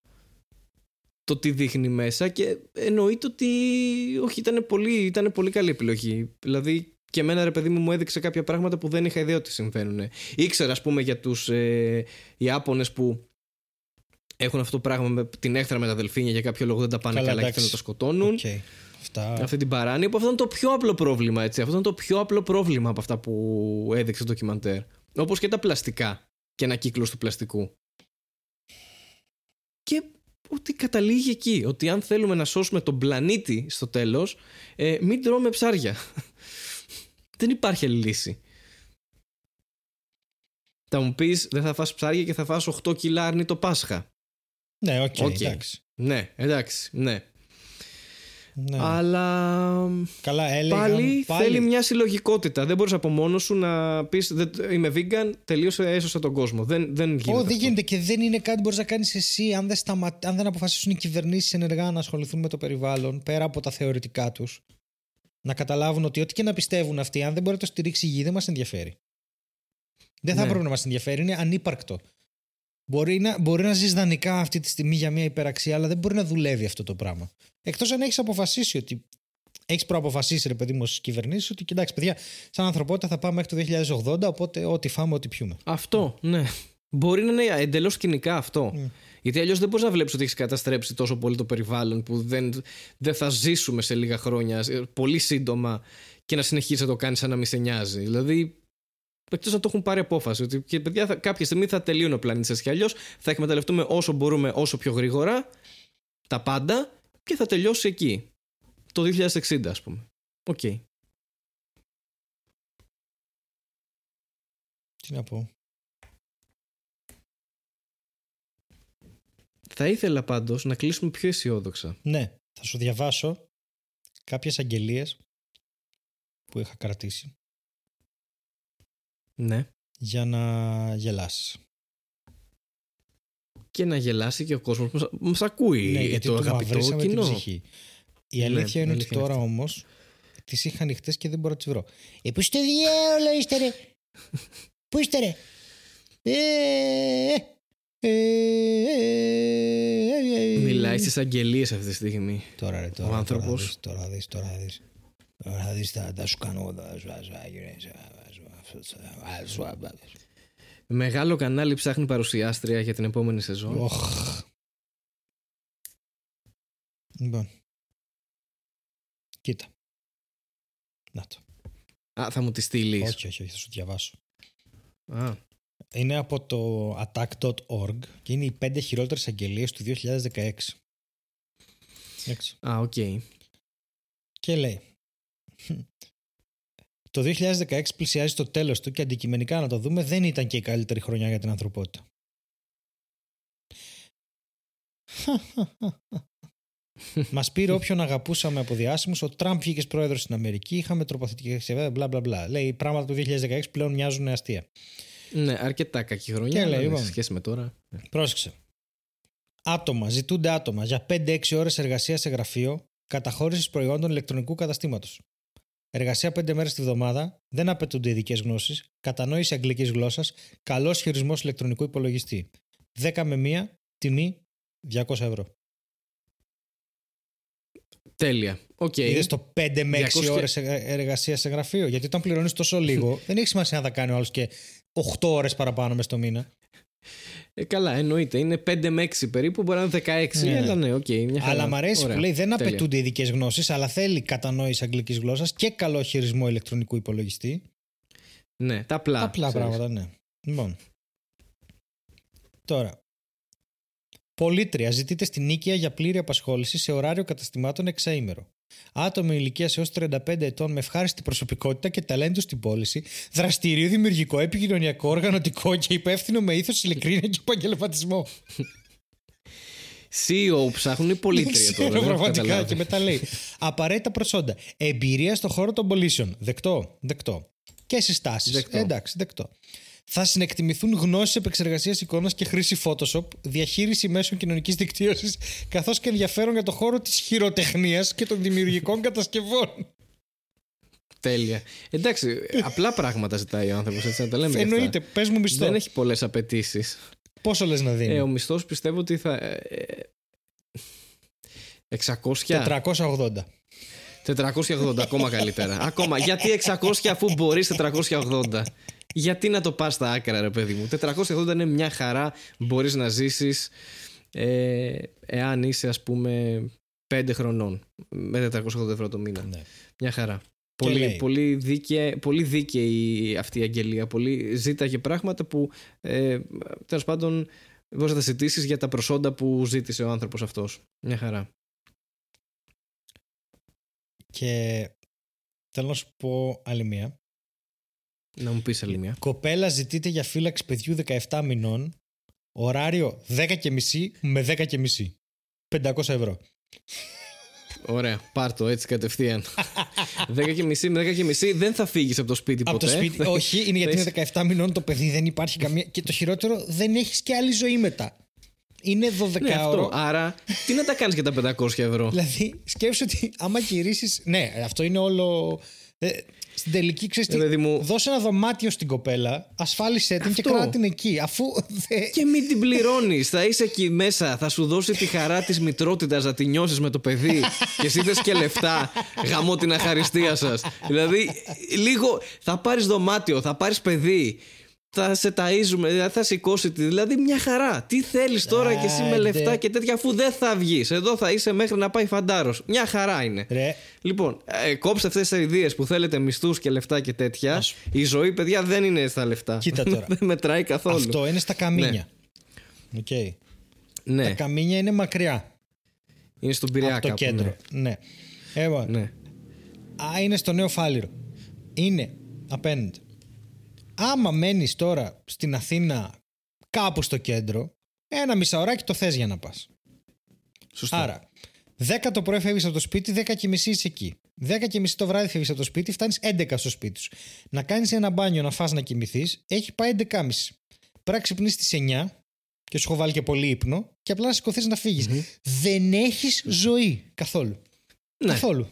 το τι δείχνει μέσα και εννοείται ότι όχι ήταν πολύ, ήταν πολύ καλή επιλογή. Δηλαδή και εμένα ρε παιδί μου μου έδειξε κάποια πράγματα που δεν είχα ιδέα ότι συμβαίνουν. Ήξερα ας πούμε για τους ε, Ιάπωνες που έχουν αυτό το πράγμα με την έχθρα με τα δελφίνια για κάποιο λόγο δεν τα πάνε Καλά, καλά, και εντάξει. θέλουν να τα σκοτώνουν. Οκ. Αυτά. Αυτή την παράνοια που αυτό είναι το πιο απλό πρόβλημα έτσι. Αυτό είναι το πιο απλό πρόβλημα από αυτά που έδειξε το ντοκιμαντέρ. Όπως και τα πλαστικά και ένα κύκλος του πλαστικού. Και ότι καταλήγει εκεί. Ότι αν θέλουμε να σώσουμε τον πλανήτη στο τέλος, ε, μην τρώμε ψάρια. Δεν υπάρχει άλλη λύση. Θα μου πεις δεν θα φας ψάρια και θα φας 8 κιλά αρνί το Πάσχα. Ναι, OK, OK. εντάξει. Ναι, εντάξει, ναι. Ναι. Αλλά Καλά, έλεγαν πάλι, θέλει μια συλλογικότητα. Δεν μπορείς από μόνος σου να πεις Είμαι vegan, τελείωσε, έσωσα τον κόσμο. Δεν, δεν γίνεται. Ω, δεν αυτό. γίνεται και δεν είναι κάτι που μπορείς να κάνεις εσύ αν δεν, σταμα... αν δεν αποφασίσουν οι κυβερνήσεις ενεργά να ασχοληθούν με το περιβάλλον πέρα από τα θεωρητικά τους. Να καταλάβουν ότι ό,τι και να πιστεύουν αυτοί, αν δεν μπορεί να το στηρίξει η γη, δεν μας ενδιαφέρει. Δεν θα Ναι. πρέπει να μας ενδιαφέρει, είναι ανύπαρκτο. Μπορεί να, μπορεί να ζεις δανεικά αυτή τη στιγμή για μια υπεραξία, αλλά δεν μπορεί να δουλεύει αυτό το πράγμα. Εκτός αν έχεις αποφασίσει ότι. Έχεις προαποφασίσει, ρε παιδί μου, στι κυβερνήσεις ότι κοιτάξτε, παιδιά, σαν ανθρωπότητα θα πάμε μέχρι το 2080, οπότε ό,τι φάμε, ό,τι πιούμε. Αυτό, ναι. Μπορεί να είναι εντελώς κοινικά αυτό. Mm. Γιατί αλλιώς δεν μπορείς να βλέπεις ότι έχεις καταστρέψει τόσο πολύ το περιβάλλον που δεν, δεν θα ζήσουμε σε λίγα χρόνια, ε, πολύ σύντομα και να συνεχίσει να το κάνεις σαν να μην σε νοιάζει. Δηλαδή, εκτός να το έχουν πάρει απόφαση ότι και παιδιά, θα, κάποια στιγμή θα τελείωνε ο πλανήτης έτσι κι αλλιώς, θα εκμεταλλευτούμε όσο μπορούμε, όσο πιο γρήγορα τα πάντα και θα τελειώσει εκεί. Το 2060, ας πούμε. Οκ. Τι να πω. Θα ήθελα πάντως να κλείσουμε πιο αισιόδοξα. Ναι, θα σου διαβάσω κάποιες αγγελίες που είχα κρατήσει Ναι. για να γελάσεις. Και να γελάσει και ο κόσμος μας, μας ακούει ναι, γιατί το του αγαπητό μαυρίσαμε την κοινό. ψυχή. Η Ναι, αλήθεια είναι η ότι αλήθεια είναι τώρα αυτή. όμως τις είχα ανοιχτές και δεν μπορώ να τις βρω. Ε, πού στο διάολο είστε ρε; πού είστε ρε; Ε, ε, ε, ε, ε, Μιλάει στις αγγελίες αυτή τη στιγμή. Τώρα ρε, τώρα, Ο τώρα άνθρωπος. θα δεις, τώρα θα δεις, τώρα θα δεις. Τώρα θα δεις, θα, θα σου κάνω θα σου- θα σου- θα σου- θα σου- Μεγάλο κανάλι ψάχνει παρουσιάστρια για την επόμενη σεζόν. Οχ. Λοιπόν. Κοίτα. Να το. Α, θα μου τη στείλεις. Όχι, όχι, όχι, θα σου διαβάσω. Α, Είναι από το attack.org και είναι οι πέντε χειρότερες αγγελίες του 2016. Εντάξει. α, οκ. Και λέει Το 2016 πλησιάζει το τέλος του και αντικειμενικά να το δούμε δεν ήταν και η καλύτερη χρονιά για την ανθρωπότητα. Μας πήρε όποιον αγαπούσαμε από διάσημους, ο Τραμπ βγήκε πρόεδρος στην Αμερική, είχαμε τροποθετική μπλα μπλα μπλα. Λέει πράγματα του 2016 πλέον μοιάζουν αστεία. Ναι, αρκετά κακή χρονιά. Και λέει, αλλά λοιπόν. σε σχέση με τώρα. Πρόσεξε. Άτομα, ζητούνται άτομα για 5-6 ώρες εργασίας σε γραφείο καταχώρησης προϊόντων ηλεκτρονικού καταστήματος. Εργασία 5 μέρες τη βδομάδα. Δεν απαιτούνται ειδικές γνώσεις. Κατανόηση αγγλικής γλώσσας. Καλός χειρισμός ηλεκτρονικού υπολογιστή. 10 με 1, τιμή 200 ευρώ. Τέλεια. Οκ. Είδες το 5 με 6 200 ώρες εργασίας σε γραφείο; Γιατί όταν πληρώνεις τόσο λίγο, δεν έχει σημασία αν θα κάνει ο άλλος και 8 ώρες παραπάνω μες στο μήνα. Ε, καλά, εννοείται. Είναι 5 με 6 περίπου, μπορεί να είναι 16, Ναι. αλλά ναι, οκ. μια χαρά. Αλλά μ' αρέσει Ωραία. που λέει δεν Τέλεια. απαιτούνται ειδικές γνώσεις, αλλά θέλει κατανόηση αγγλικής γλώσσας και καλό χειρισμό ηλεκτρονικού υπολογιστή. Ναι, τα απλά. Απλά ξέρεις. πράγματα, ναι. Λοιπόν. Τώρα. Πολίτρια ζητείται στην Νίκαια για πλήρη απασχόληση σε ωράριο καταστημάτων εξαήμερο. Άτομο ηλικίας έως 35 ετών με ευχάριστη προσωπικότητα και ταλέντο στην πώληση, δραστήριο, δημιουργικό, επικοινωνιακό, οργανωτικό και υπεύθυνο με ήθος, ειλικρίνεια και επαγγελματισμό. CEO ψάχνουν οι πολίτρια Δεν τώρα. ξέρω δεν έχω πραγματικά καταλάβει. και μετά λέει. Απαραίτητα προσόντα. Εμπειρία στον χώρο των πωλήσεων. Δεκτό. Δεκτό. Και συστάσεις. Δεκτό. εντάξει, δεκτό. Θα συνεκτιμηθούν γνώσεις επεξεργασία εικόνα και χρήση Photoshop, διαχείριση μέσων κοινωνικής δικτύωσης, καθώς και ενδιαφέρον για το χώρο της χειροτεχνίας και των δημιουργικών κατασκευών. Τέλεια. Εντάξει, απλά πράγματα ζητάει ο άνθρωπος, έτσι να τα λέμε. και αυτά. Εννοείται, πες μου μισθό. Δεν έχει πολλές απαιτήσεις. Πόσο λες να δίνει; Ε, ο μισθός πιστεύω ότι θα. ε, ε, 600. 480. 480, ακόμα καλύτερα. ακόμα. Γιατί 600 αφού μπορείς 480. Γιατί να το πας στα άκρα, ρε παιδί μου; 480 είναι μια χαρά. Μπορείς να ζήσεις ε, εάν είσαι, ας πούμε, 5 χρονών. Με 480 ευρώ το μήνα. Ναι. Μια χαρά. Και Πολύ, λέει. πολύ, δίκαιη, πολύ δίκαιη αυτή η αγγελία. Πολύ ζήταγε πράγματα που ε, τέλος πάντων μπορεί να τα ζητήσει για τα προσόντα που ζήτησε ο άνθρωπος αυτός. Μια χαρά. Και θέλω να σου πω άλλη μία. Να μου πεις άλλη μια. Κοπέλα ζητείται για φύλαξη παιδιού 17 μηνών. Ωράριο 10.30 με 10.30. 500 ευρώ. Ωραία, πάρ το έτσι κατευθείαν. 10 και μισή με 10 και μισή δεν θα φύγεις από το σπίτι Από ποτέ. το σπίτι. Όχι, είναι γιατί Θα είναι 17 μηνών το παιδί, δεν υπάρχει καμία. Και το χειρότερο, δεν έχεις και άλλη ζωή μετά. Είναι 12 Ναι, αυτό. ώρο. Άρα, τι να τα κάνεις για τα 500 ευρώ; Δηλαδή, σκέψου ότι άμα γυρίσει. Ναι, αυτό είναι όλο. Ε, στην τελική, ξέρεις Ε, παιδί μου- δώσε ένα δωμάτιο στην κοπέλλα, ασφάλισέ την και Αυτό. κράτα την εκεί. Αφού. δε- Και μην την πληρώνεις. θα είσαι εκεί μέσα. Θα σου δώσει τη χαρά της μητρότητας να τη νιώσεις με το παιδί. και εσύ θες και λεφτά. Γαμώ την αχαριστία σας. δηλαδή, λίγο. Θα πάρεις δωμάτιο, θα πάρεις παιδί. Θα σε ταΐζουμε, δηλαδή θα σηκώσει τη. Δηλαδή, μια χαρά. Τι θέλεις τώρα και εσύ με Άντε. λεφτά και τέτοια, αφού δεν θα βγεις. Εδώ θα είσαι μέχρι να πάει φαντάρος. Μια χαρά είναι. Ρε, Λοιπόν, ε, κόψτε αυτές τις ιδέες που θέλετε μισθούς και λεφτά και τέτοια. Ας- Η ζωή, παιδιά, δεν είναι στα λεφτά. Κοίτα τώρα. δεν μετράει καθόλου. αυτό είναι στα καμίνια. Οκ. Ναι, Τα Καμίνια είναι μακριά είναι στον Πειραιά από το κάπου, κέντρο. Ναι. Ε, Ναι. Α, είναι στο Νέο Φάληρο. Είναι απέναντι. Άμα μένεις τώρα στην Αθήνα κάπου στο κέντρο, ένα μισαωράκι το θες για να πας. Σωστό. Άρα, 10 το πρωί φεύγεις από το σπίτι, 10 και μισή είσαι εκεί. 10 και μισή το βράδυ φεύγεις από το σπίτι, φτάνεις 11 στο σπίτι σου. Να κάνεις ένα μπάνιο, να φας να κοιμηθείς, έχει πάει 11.30. Πρέπει να ξυπνήσεις στις 9 και σου έχω βάλει και πολύ ύπνο και απλά να σηκωθείς να φύγεις. Δεν έχεις ζωή καθόλου. Ναι. Καθόλου.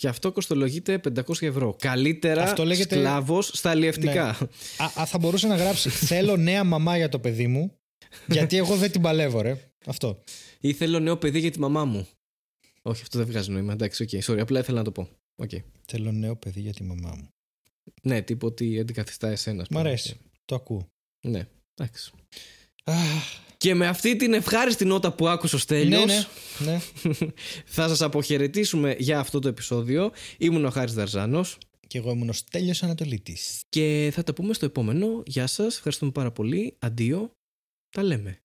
Και αυτό κοστολογείται 500 ευρώ. Καλύτερα Αυτό λέγεται- σκλάβος στα αλλιευτικά. Ναι. Α, α, θα μπορούσε να γράψει Θέλω νέα μαμά για το παιδί μου, γιατί εγώ δεν την παλεύω, ρε. Αυτό. Ή θέλω νέο παιδί για τη μαμά μου. Όχι, αυτό δεν βγάζει νόημα. Εντάξει, OK. Sorry, απλά ήθελα να το πω. Οκ. Θέλω νέο παιδί για τη μαμά μου. Ναι, τύπου ότι αντικαθιστά εσένα. ας Μ' πούμε. αρέσει. Το ακούω. Ναι, εντάξει. Αχ, Και με αυτή την ευχάριστη νότα που άκουσε ο Στέλιος, ναι, ναι, ναι. θα σας αποχαιρετήσουμε για αυτό το επεισόδιο. Ήμουν ο Χάρης Δαρζάνος Και εγώ ήμουν ο Στέλιος Ανατολίτης. και θα τα πούμε στο επόμενο. Γεια σας, ευχαριστούμε πάρα πολύ. Αντίο, τα λέμε.